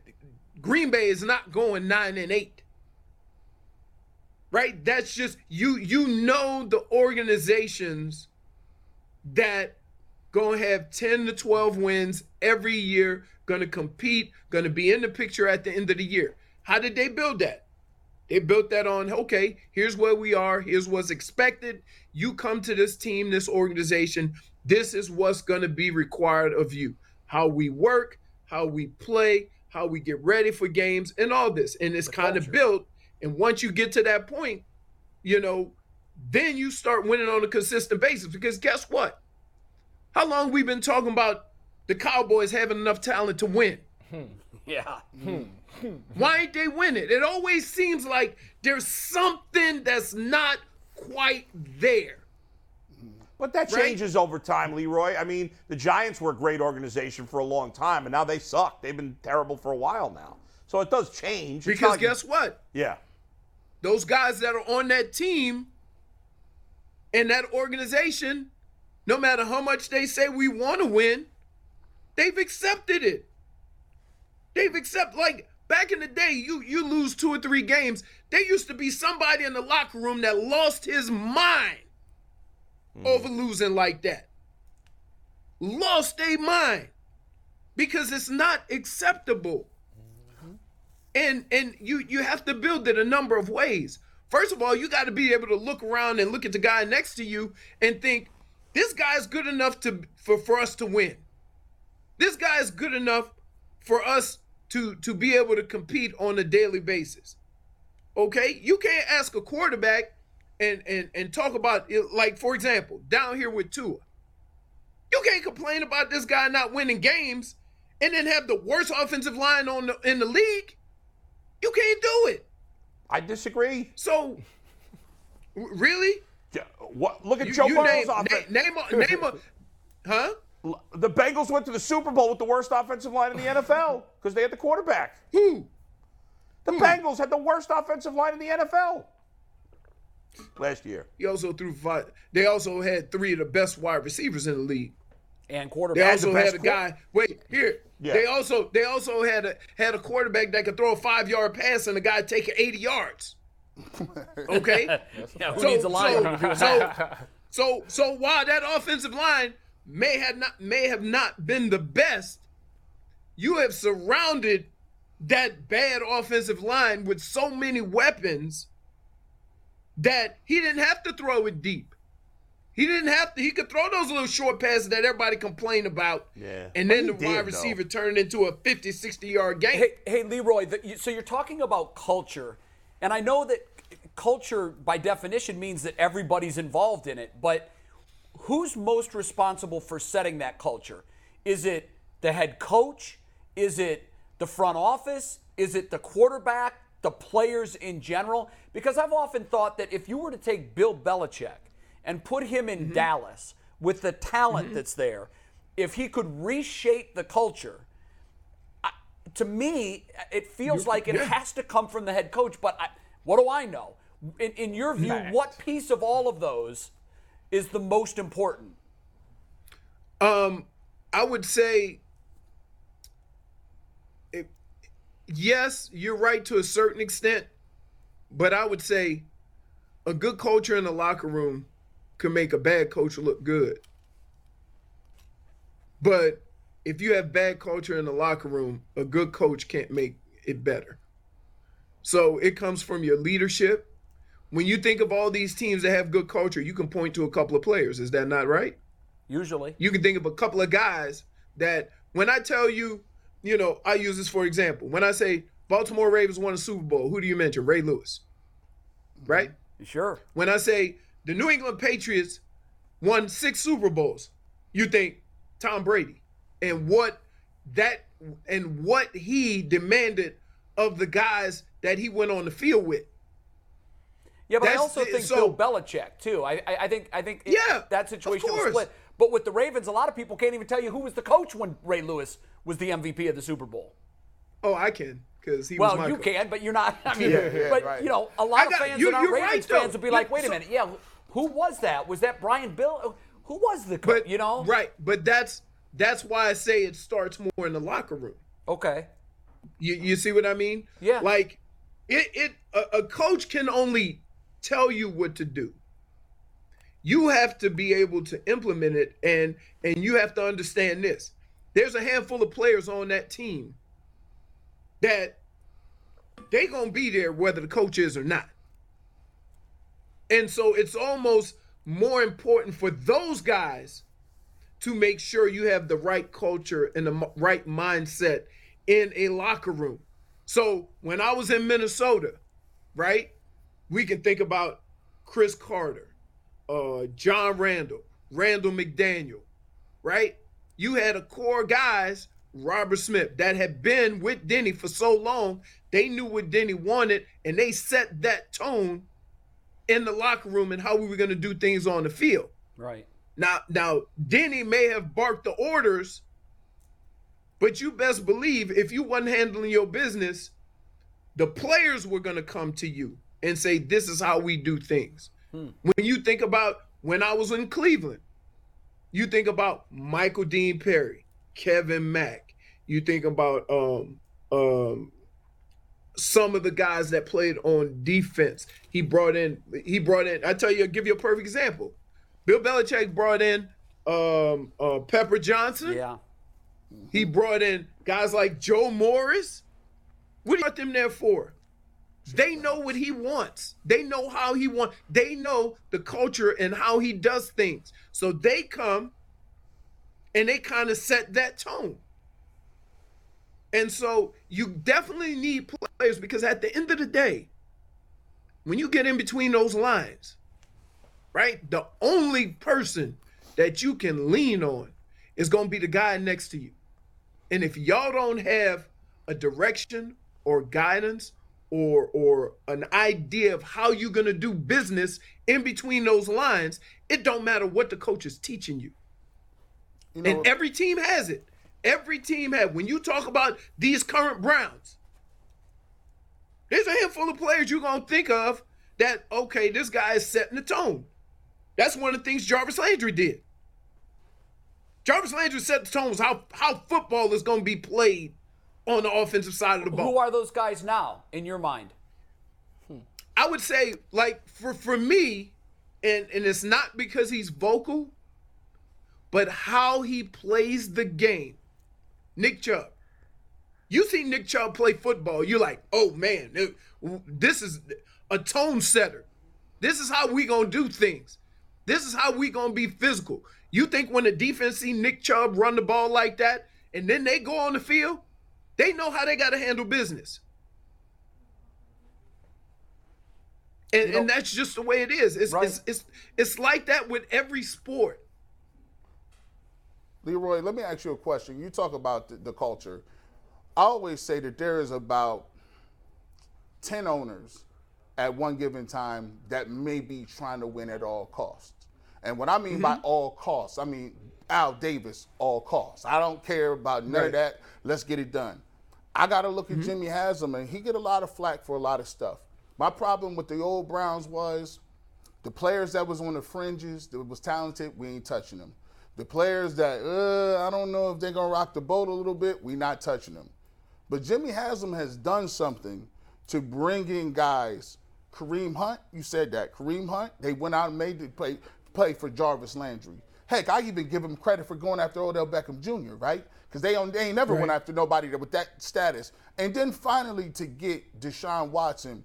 Green Bay is not going nine and eight. Right? That's just you. You know the organizations that gonna have ten to twelve wins every year, gonna compete, gonna be in the picture at the end of the year. How did they build that? They built that on okay. Here's where we are. Here's what's expected. You come to this team, this organization. This is what's gonna be required of you. How we work, how we play, how we get ready for games, and all this. And it's kind of built. And once you get to that point, you know, then you start winning on a consistent basis. Because guess what? How long we been talking about the Cowboys having enough talent to win? Hmm. Yeah. Hmm. Why ain't they winning? It It always seems like there's something that's not quite there. But that Right? changes over time, Leroy. I mean, the Giants were a great organization for a long time, and now they suck. They've been terrible for a while now. So it does change. It's Because like- guess what? yeah, those guys that are on that team and that organization, no matter how much they say we want to win, they've accepted it. They've accepted like back in the day, you you lose two or three games. There used to be somebody in the locker room that lost his mind hmm. over losing like that. Lost their mind because it's not acceptable mm-hmm. and and you you have to build it a number of ways first of all you got to be able to look around and look at the guy next to you and think this guy is good enough to for, for us to win this guy is good enough for us to to be able to compete on a daily basis. Okay, you can't ask a quarterback and and and talk about it, like for example down here with Tua. You can't complain about this guy not winning games and then have the worst offensive line on the, in the league. You can't do it. I disagree. So, really? Yeah, What? Look at You, Joe you Burrow's name, offense. na- name a name a huh? The Bengals went to the Super Bowl with the worst offensive line in the NFL because they had the quarterback. Who? The hmm. Bengals had the worst offensive line in the NFL last year. He also threw five. They also had three of the best wide receivers in the league. And quarterback. They also best had a guy. Wait here. Yeah. They also they also had a had a quarterback that could throw a five yard pass and a guy take eighty yards. Okay. yeah, who so, needs a line? so, so so so while that offensive line may have not may have not been the best, you have surrounded that bad offensive line with so many weapons that he didn't have to throw it deep. He didn't have to. He could throw those little short passes that everybody complained about. Yeah. And then the did, wide though. receiver turned into a 50, 60 yard game. Hey, hey, Leroy. The, you, so you're talking about culture, and I know that culture, by definition, means that everybody's involved in it. But who's most responsible for setting that culture? Is it the head coach? Is it the front office? Is it the quarterback? The players in general? Because I've often thought that if you were to take Bill Belichick and put him in mm-hmm. Dallas with the talent mm-hmm. that's there, if he could reshape the culture, to me, it feels like it has to come from the head coach. But I, what do I know? In, in your view, what piece of all of those is the most important? Um, I would say, it, yes, you're right to a certain extent, but I would say a good culture in the locker room can make a bad coach look good. But if you have bad culture in the locker room, a good coach can't make it better. So it comes from your leadership. When you think of all these teams that have good culture, you can point to a couple of players. Is that not right? Usually, you can think of a couple of guys that when I tell you, you know, I use this for example. When I say Baltimore Ravens won a Super Bowl, who do you mention? Ray Lewis. Right? Mm-hmm. sure. When I say the New England Patriots won six Super Bowls, you think Tom Brady and what that and what he demanded of the guys that he went on the field with. Yeah, but I also the- think so- Bill Belichick too. I, I, I think I think it- Yeah, that situation was split. But with the Ravens, a lot of people can't even tell you who was the coach when Ray Lewis was the MVP of the Super Bowl. Oh, I can because he was Well, my you coach. can, but you're not. I mean, Yeah, yeah, but right. you know, a lot I of fans you- that aren't Ravens right, fans though. will be like, But "Wait a minute, yeah, who was that? Was that Brian Bill? Uh, who was the coach? But you know, right? But that's that's why I say it starts more in the locker room. Okay, You you see what I mean? Yeah. Like it it a, a coach can only tell you what to do. You have to be able to implement it and and you have to understand this. There's a handful of players on that team that they going to be there whether the coach is or not. And so it's almost more important for those guys to make sure you have the right culture and the right mindset in a locker room. So when I was in Minnesota, right, we can think about Cris Carter, uh, John Randle, Randall McDaniel, right? You had a core guys, Robert Smith, that had been with Denny for so long. They knew what Denny wanted, and they set that tone in the locker room and how we were going to do things on the field. right. Now, now Denny may have barked the orders, but you best believe if you wasn't handling your business, the players were gonna come to you and say, "This is how we do things." When you think about when I was in Cleveland, you think about Michael Dean Perry, Kevin Mack. You think about um um some of the guys that played on defense. He brought in he brought in. I tell you, I'll give you a perfect example. Bill Belichick brought in um, uh, Pepper Johnson. Yeah. He brought in guys like Joe Morris. What do you want them there for? They know what he wants. They know how he wants. They know the culture and how he does things. So they come and they kind of set that tone. And so you definitely need players because at the end of the day, when you get in between those lines, right, the only person that you can lean on is going to be the guy next to you. And if y'all don't have a direction or guidance or or an idea of how you're going to do business in between those lines, it don't matter what the coach is teaching you. You know, And every team has it. Every team has. When you talk about these current Browns, there's a handful of players you're gonna think of that okay, this guy is setting the tone. That's one of the things Jarvis Landry did. Jarvis Landry set the tone was how how football is gonna be played on the offensive side of the ball. Who are those guys now in your mind? Hmm. I would say, like, for for me, and and it's not because he's vocal, but how he plays the game. Nick Chubb. You see Nick Chubb play football, you're like, oh man, this is a tone setter. This is how we gonna do things. This is how we gonna be physical. You think when the defense see Nick Chubb run the ball like that, and then they go on the field, they know how they gotta handle business. And, and that's just the way it is. It's, Right. it's it's it's like that with every sport. Leroy, let me ask you a question. You talk about the, the culture. I always say that there is about 10 owners at one given time that may be trying to win at all costs. And what I mean by all costs, I mean Al Davis, all costs. I don't care about none of that. Let's get it done. I got to look at Jimmy Haslam, and he get a lot of flack for a lot of stuff. My problem with the old Browns was the players that was on the fringes that was talented, we ain't touching them. The players that uh, I don't know if they're gonna rock the boat a little bit, we not touching them. But Jimmy Haslam has done something to bring in guys. Kareem Hunt, you said that. Kareem Hunt, they went out and made the play play for Jarvis Landry. Heck, I even give him credit for going after Odell Beckham Jr. Right? Because they, don't- they ain't never went after nobody that, with that status. And then finally to get Deshaun Watson,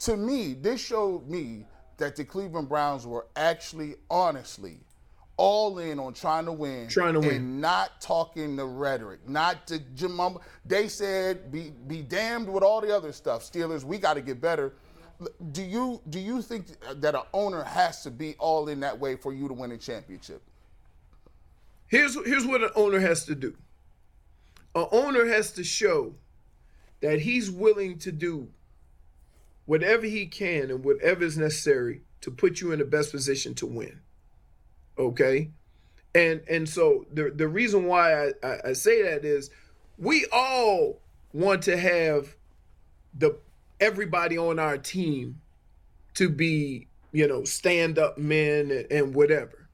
to me, this showed me that the Cleveland Browns were actually, honestly, all in on trying to win, Trying to win. and not talking the rhetoric, not the Jim. They said, "Be be damned with all the other stuff." Steelers, we got to get better. Do you do you think that an owner has to be all in that way for you to win a championship? Here's here's what an owner has to do. An owner has to show that he's willing to do whatever he can and whatever is necessary to put you in the best position to win. Okay? And and so the the reason why I, I, I say that is we all want to have the everybody on our team to be, you know, stand up men and, whatever.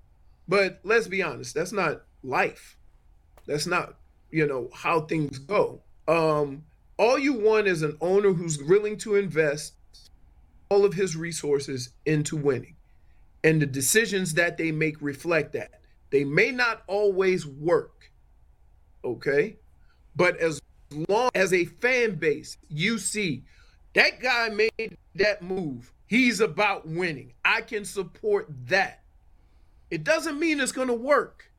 But let's be honest, that's not life. That's not, you know, how things go. Um, all you want is an owner who's willing to invest all of his resources into winning. And the decisions that they make reflect that. They may not always work. Okay? But as long as a fan base, you see that guy made that move. He's about winning. I can support that. It doesn't mean it's going to work,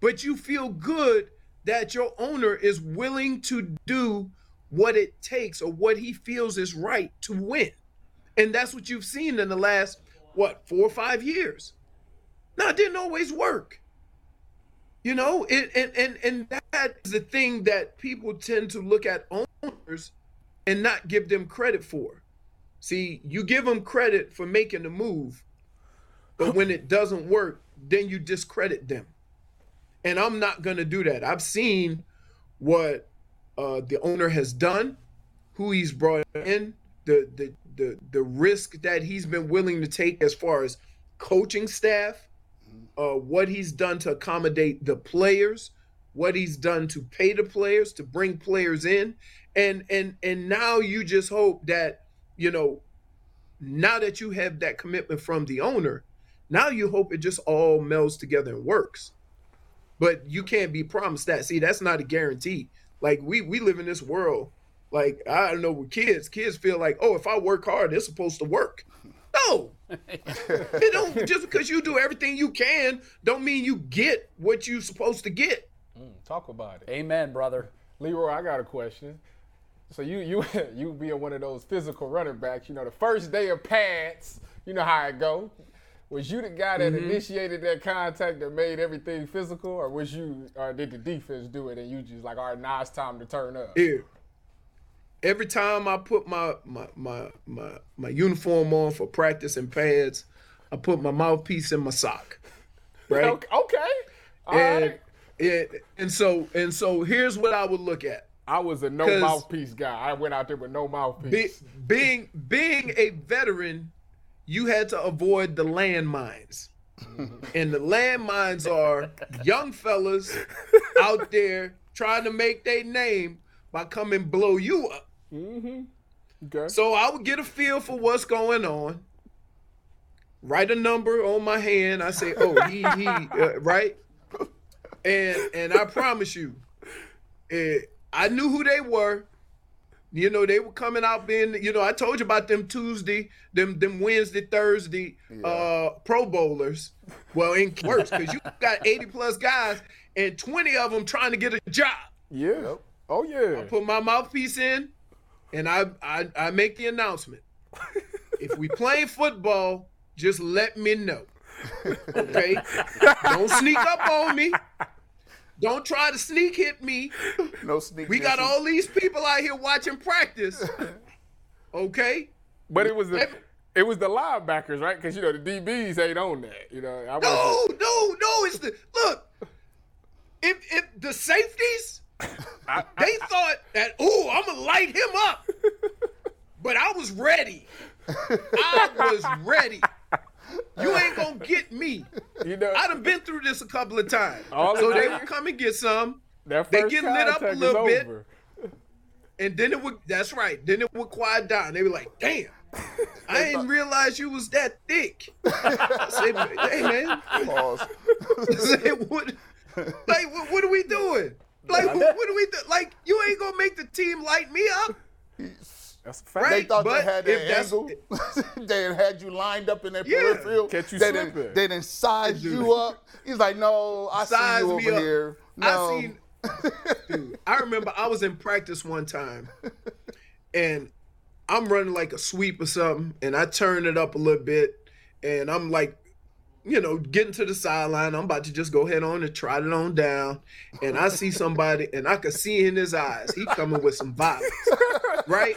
but you feel good that your owner is willing to do what it takes or what he feels is right to win. And that's what you've seen in the last, what, four or five years. Now, it didn't always work. You know, it, and, and, and that is the thing that people tend to look at owners and not give them credit for. See, you give them credit for making the move, but when it doesn't work, then you discredit them. And I'm not going to do that. I've seen what uh, the owner has done, who he's brought in, the, the the the risk that he's been willing to take as far as coaching staff, uh, what he's done to accommodate the players, what he's done to pay the players, to bring players in, and and and now you just hope that you know, now that you have that commitment from the owner, now you hope it just all melds together and works. But you can't be promised that. See, that's not a guarantee. Like we we live in this world. Like I don't know with kids. Kids feel like, oh, if I work hard, it's supposed to work. No, it don't. Just because you do everything you can, don't mean you get what you're supposed to get. Talk about it. Amen, brother. Leroy, I got a question. So you you you being one of those physical running backs, you know, the first day of pads, you know how it go. Was you the guy that Mm-hmm. initiated that contact that made everything physical, or was you, or did the defense do it and you just like, all right, now it's time to turn up? Here. Every time I put my my my my, my uniform on for practice and pads, I put my mouthpiece in my sock. Right? Okay, okay. all and, right. And and so and so here's what I would look at. I was a no mouthpiece guy. I went out there with no Be, mouthpiece. being being a veteran, you had to avoid the landmines. and the landmines are young fellas out there trying to make their name by coming blow you up. okay. So I would get a feel for what's going on. Write a number on my hand. I say, "Oh, he he," uh, right? And and I promise you, eh, I knew who they were. You know, they were coming out being. You know, I told you about them Tuesday, them them Wednesday, Thursday, uh, Pro Bowlers. Well, in worse because you got eighty plus guys and twenty of them trying to get a job yeah. Oh yeah. I put my mouthpiece in, and I I, I make the announcement. if we playing football, just let me know. Okay? Don't sneak up on me. Don't try to sneak hit me. No sneak. We got all these people out here watching practice. Okay? But it was the it was the linebackers, right? Because you know the DBs ain't on that. You know, I No, no, no. It's the look. If if the safeties, they thought that oh, I'm gonna light him up, but I was ready. I was ready. You ain't gonna get me. You know, I done been through this a couple of times. All so they would come and get some, they first get lit up a little bit. and then it would. That's right. Then it would quiet down. They were like, "Damn, I didn't realize you was that thick." I said, "Hey man, Pause. I said, what, like, what, what are we doing? Like, what, what are we do? Like, you ain't gonna make the team light me up, That's a fact. right? They thought But they had if that angle. they had had you lined up in their Yeah. peripheral. Catch you they slipping. didn't, they didn't size you up. He's like, no, I Size see you me over up. here. No. I seen. Dude, I remember I was in practice one time, and I'm running like a sweep or something, and I turn it up a little bit, and I'm like, you know, getting to the sideline. I'm about to just go head on and trot it on down, and I see somebody, and I could see in his eyes he coming with some violence, right?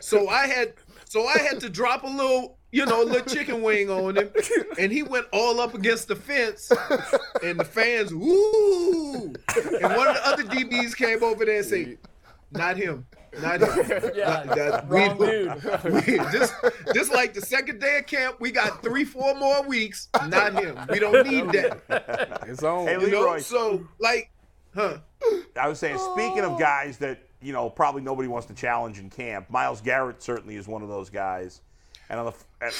So I had, so I had to drop a little, you know, a little chicken wing on him, and he went all up against the fence, and the fans, woo! And one of the other DBs came over there and say, "Not him, not him." Yeah, Not- that- wrong we- dude. we- just, just like the second day of camp, we got three, four more weeks. Not him. We don't need that. It's on. Hey, You know. So, like, huh? I was saying, speaking of guys that you know probably nobody wants to challenge in camp, Myles Garrett certainly is one of those guys. And on the at,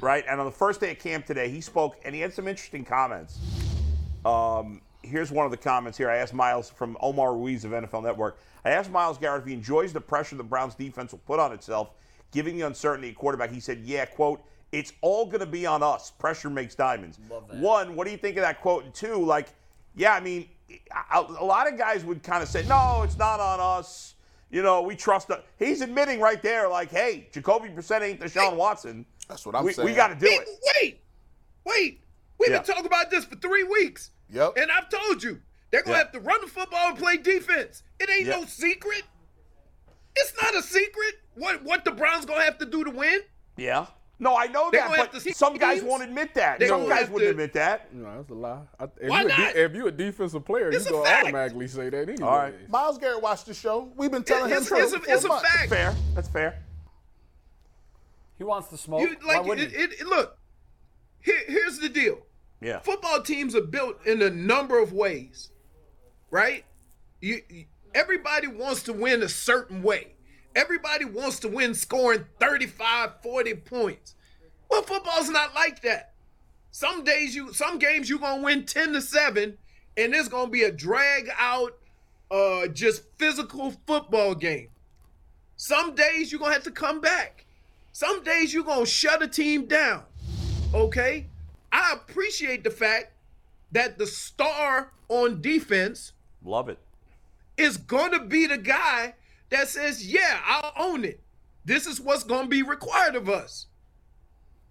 right, and on the first day of camp today, he spoke and he had some interesting comments. Um, here's one of the comments here. I asked Myles from Omar Ruiz of NFL Network. I asked Myles Garrett if he enjoys the pressure the Browns defense will put on itself, given the uncertainty at quarterback. He said, "Yeah, quote." It's all going to be on us. Pressure makes diamonds. One, what do you think of that quote? And two, like, yeah, I mean, a, a lot of guys would kind of say, no, it's not on us. You know, we trust. The, he's admitting right there, like, hey, Jacoby Brissett ain't Deshaun Watson. That's what I'm we, saying. We got to do Wait, it. wait, wait. We've Yeah. been talking about this for three weeks. Yep. And I've told you, they're going to Yeah. have to run the football and play defense. It ain't Yeah. no secret. It's not a secret what, what the Browns going to have to do to win. Yeah. No, I know They that, but some guys teams. won't admit that. They some guys wouldn't to- admit that. No, that's a lie. I, if, Why you a de- if you a defensive player, It's you a gonna fact. automatically say that anyway. All right. Myles Garrett watched the show. We've been telling It's, him it's, for a, it's a months. fact. Fair. That's fair. He wants the smoke. You, Why like, wouldn't it, he? it, it- look, here, here's the deal. Yeah. football teams are built in a number of ways, right? You, you- everybody wants to win a certain way. Everybody wants to win scoring 35, 40 points. Well, football's not like that. Some days you some games you're gonna win 10 to 7, and it's gonna be a drag out, uh, just physical football game. Some days you're gonna have to come back. Some days you're gonna shut a team down. Okay? I appreciate the fact that the star on defense Love it. is gonna be the guy that says, "Yeah, I'll own it. This is what's gonna be required of us."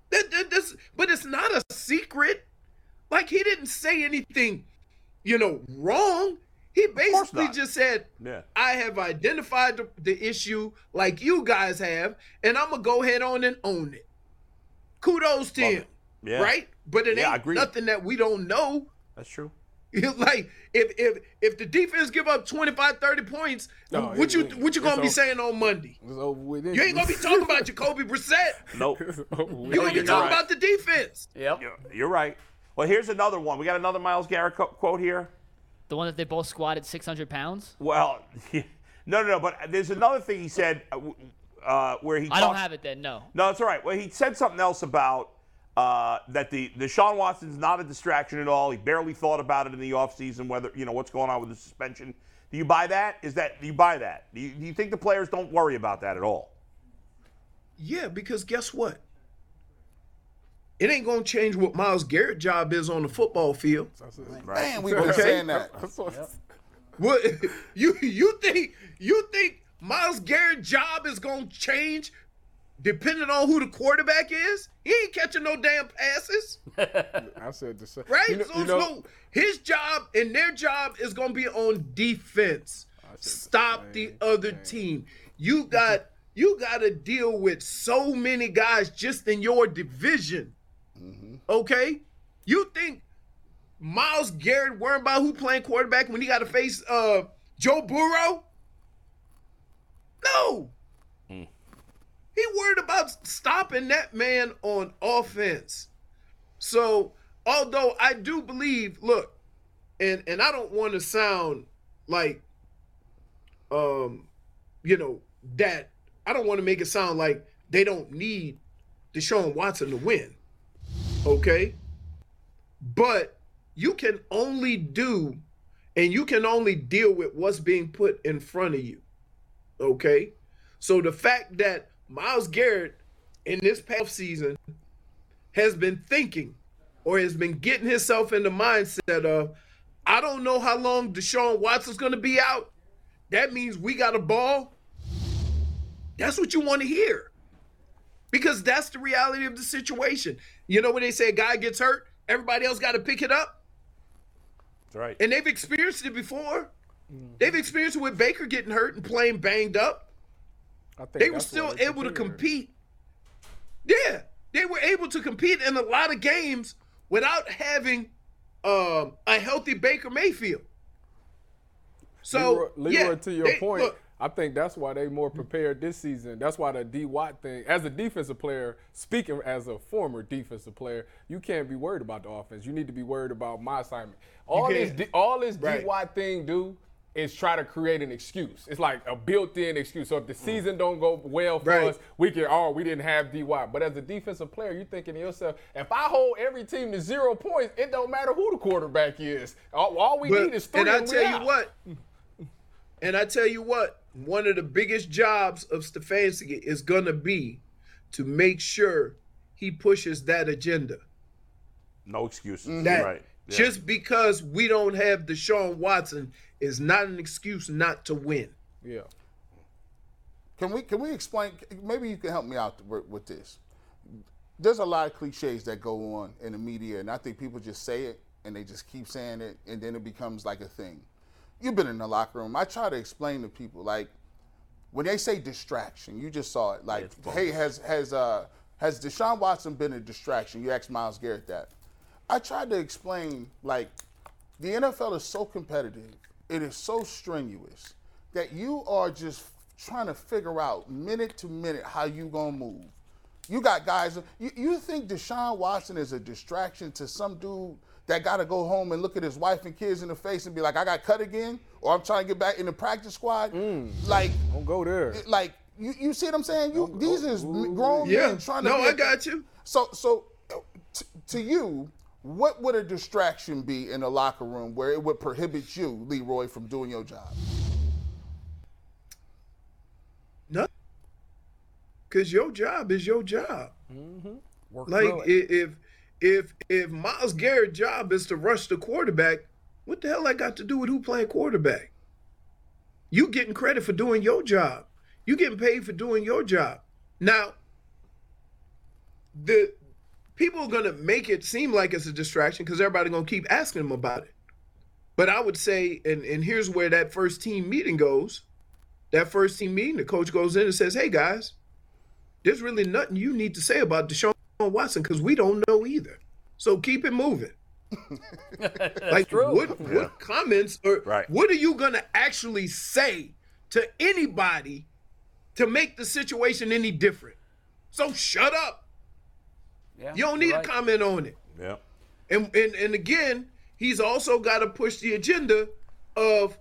That, that, this, but it's not a secret. Like he didn't say anything, you know, wrong. He basically just said, Yeah. I have identified the, the issue like you guys have, and I'm gonna go ahead on and own it. Kudos to Love him. Yeah. Right? But it Yeah, I ain't agree. nothing that we don't know. That's true. like if if if the defense give up 25, 30 points, No, what you what you gonna be over. saying on Monday? With. You ain't gonna be talking about Jacoby Brissett. Nope. You No, gonna be talking right. about the defense. Yep. You're, you're right. Well, here's another one. We got another Myles Garrett co- quote here. The one that they both squatted 600 pounds. Well, no, no, no. But there's another thing he said uh, uh, where he. I don't have it then. No. No, it's all right. Well, he said something else about uh, that the Deshaun Watson's not a distraction at all. He barely thought about it in the offseason, whether you know what's going on with the suspension. Do you buy that? Is that do you buy that? Do you, do you think the players don't worry about that at all? Yeah, because guess what? It ain't gonna change what Myles Garrett job is on the football field. Man, we've been saying that. What you you think you think Myles Garrett's job is gonna change depending on who the quarterback is? He ain't catching no damn passes, I said the same. right? You know, so, you know- so his job and their job is gonna be on defense. Stop the other team. You got you got to deal with so many guys just in your division. Okay, you think Myles Garrett worrying about who playing quarterback when he got to face uh Joe Burrow? No. He worried about stopping that man on offense. So, although I do believe, look, and and I don't want to sound like um you know that I don't want to make it sound like they don't need Deshaun Watson to win. Okay? But you can only do and you can only deal with what's being put in front of you. Okay? So the fact that Myles Garrett in this past season has been thinking or has been getting himself in the mindset of I don't know how long Deshaun Watson's going to be out. That means we got a ball. That's what you want to hear. Because that's the reality of the situation. You know when they say a guy gets hurt, everybody else got to pick it up? That's right. And they've experienced it before. They've experienced it with Baker getting hurt and playing banged up. I think They were still they able to compete. Yeah, they were able to compete in a lot of games without having um, a healthy Baker Mayfield. So, Leroy, Leroy yeah, to your they- point, look, I think that's why they more prepared this season. That's why the D Watt thing, as a defensive player, speaking as a former defensive player, you can't be worried about the offense. You need to be worried about my assignment. All this. All this Right. D Watt thing do is try to create an excuse. It's like a built-in excuse. So if the season don't go well for Right. us, we can. Oh, we didn't have Dy. But as a defensive player, you're thinking to yourself, if I hold every team to zero points, it don't matter who the quarterback is. All, all we But- need is three. and I we tell you out. what, and I tell you what, one of the biggest jobs of Stefanski is going to be to make sure he pushes that agenda. No excuses. Mm-hmm. That right. Yeah. just because we don't have Deshaun Watson is not an excuse not to win. Yeah. Can we can we explain? Maybe you can help me out with, with this. There's a lot of cliches that go on in the media, and I think people just say it and they just keep saying it, and then it becomes like a thing. You've been in the locker room. I try to explain to people like when they say distraction, you just saw it. Like, hey, has has uh has Deshaun Watson been a distraction? You asked Myles Garrett that. I tried to explain like the NFL is so competitive, it is so strenuous that you are just trying to figure out minute to minute how you gonna move. You got guys. You, you think Deshaun Watson is a distraction to some dude that got to go home and look at his wife and kids in the face and be like, "I got cut again," or "I'm trying to get back in the practice squad." Like, Don't go there. like you, you see what I'm saying? You these is grown Yeah. men trying to. No, be I a- got you. So, so uh, t- to you, what would a distraction be in a locker room where it would prohibit you, Leroy, from doing your job? No. Because your job is your job. Mm-hmm. Work Like through if if if Myles Garrett's job is to rush the quarterback, what the hell I got to do with who playing quarterback? You getting credit for doing your job. You getting paid for doing your job. Now, the people are gonna make it seem like it's a distraction because everybody gonna keep asking them about it. But I would say, and and here's where that first team meeting goes. That first team meeting, the coach goes in and says, "Hey guys, there's really nothing you need to say about Deshaun Watson because we don't know either. So keep it moving." like true. what what comments or Right. what are you gonna actually say to anybody to make the situation any different? So shut up. Yeah, You don't need right. to comment on it. Yeah. And and and again, he's also got to push the agenda of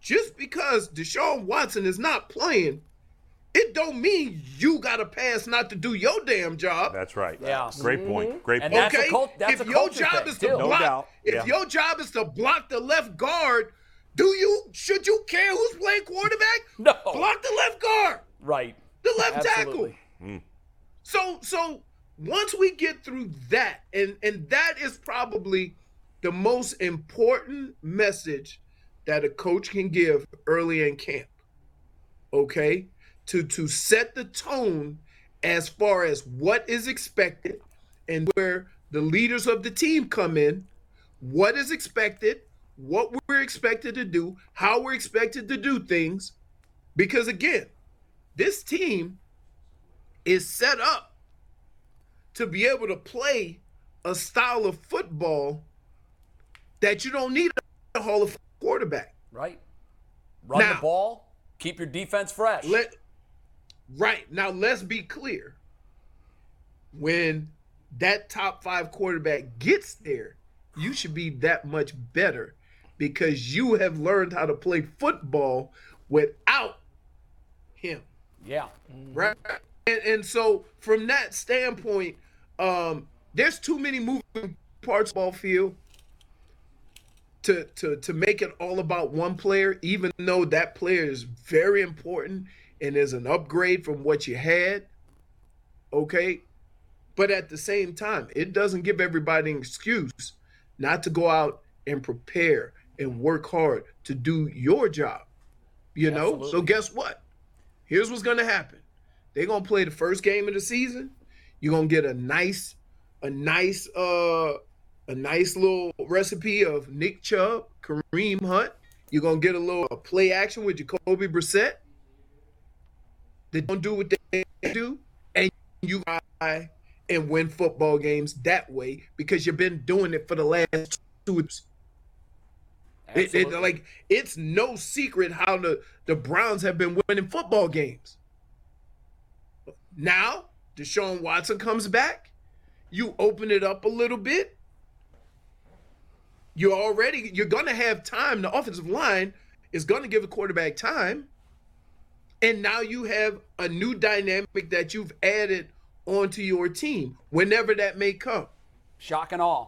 just because Deshaun Watson is not playing, it don't mean you got to pass not to do your damn job. That's right. Yeah. Great point. Mm-hmm. Great And point. that's a okay, cult- that's if a your job is to too. Block, doubt. if Yeah. your job is to block the left guard, do you should you care who's playing quarterback? No. block the left guard, Right. the left Absolutely. tackle. So so once we get through that, and and that is probably the most important message that a coach can give early in camp. Okay? To to set the tone as far as what is expected and where the leaders of the team come in, what is expected, what we're expected to do, how we're expected to do things. Because again, this team is set up to be able to play a style of football that you don't need a Hall of Fame quarterback. Right. Run the ball. Keep your defense fresh. Let right now, let's be clear. When that top five quarterback gets there, you should be that much better because you have learned how to play football without him. yeah. right? And, and so from that standpoint, um, there's too many moving parts of the ball field to to to make it all about one player, even though that player is very important and is an upgrade from what you had. Okay. But at the same time, it doesn't give everybody an excuse not to go out and prepare and work hard to do your job. You know? So guess what? Here's what's gonna happen. They're gonna play the first game of the season. You're gonna get a nice, a nice, uh, a nice little recipe of Nick Chubb, Kareem Hunt. You're gonna get a little play action with Jacoby Brissett. They don't do what they do, and you try and win football games that way because you've been doing it for the last two years. It, it, like it's no secret how the the Browns have been winning football games. Now Deshaun Watson comes back. You open it up a little bit. You're already you're gonna have time. The offensive line is gonna give the quarterback time, and now you have a new dynamic that you've added onto your team whenever that may come. Shock and awe.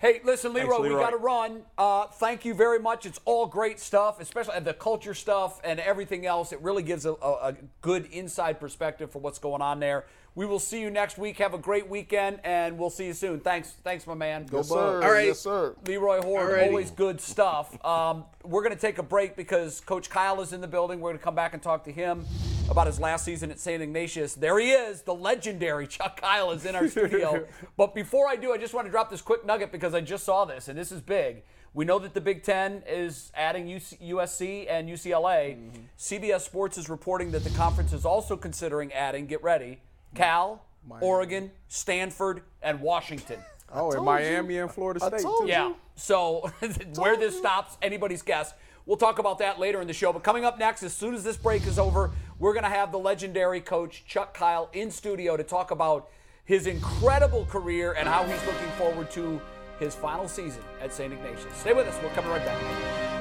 Hey, listen, Leroy, we Leroy. got to run. Uh, thank you very much. It's all great stuff, especially the culture stuff and everything else. It really gives a, a, a good inside perspective for what's going on there. We will see you next week. Have a great weekend, and we'll see you soon. Thanks, thanks, my man. Go Yes, sir. All right. Yes, sir. Leroy Hoard, Alrighty. always good stuff. Um, we're going to take a break because Coach Kyle is in the building. We're going to come back and talk to him about his last season at St. Ignatius. There he is, the legendary Chuck Kyle is in our studio. but before I do, I just want to drop this quick nugget because I just saw this, and this is big. We know that the Big Ten is adding UC, USC and UCLA. CBS Sports is reporting that the conference is also considering adding, get ready, Cal, Oregon, Stanford, and Washington. Oh, and Miami and Florida State too. Yeah. So where this stops, anybody's guess. We'll talk about that later in the show. But coming up next, as soon as this break is over, we're going to have the legendary coach Chuck Kyle in studio to talk about his incredible career and how he's looking forward to his final season at St. Ignatius. Stay with us. We're coming right back.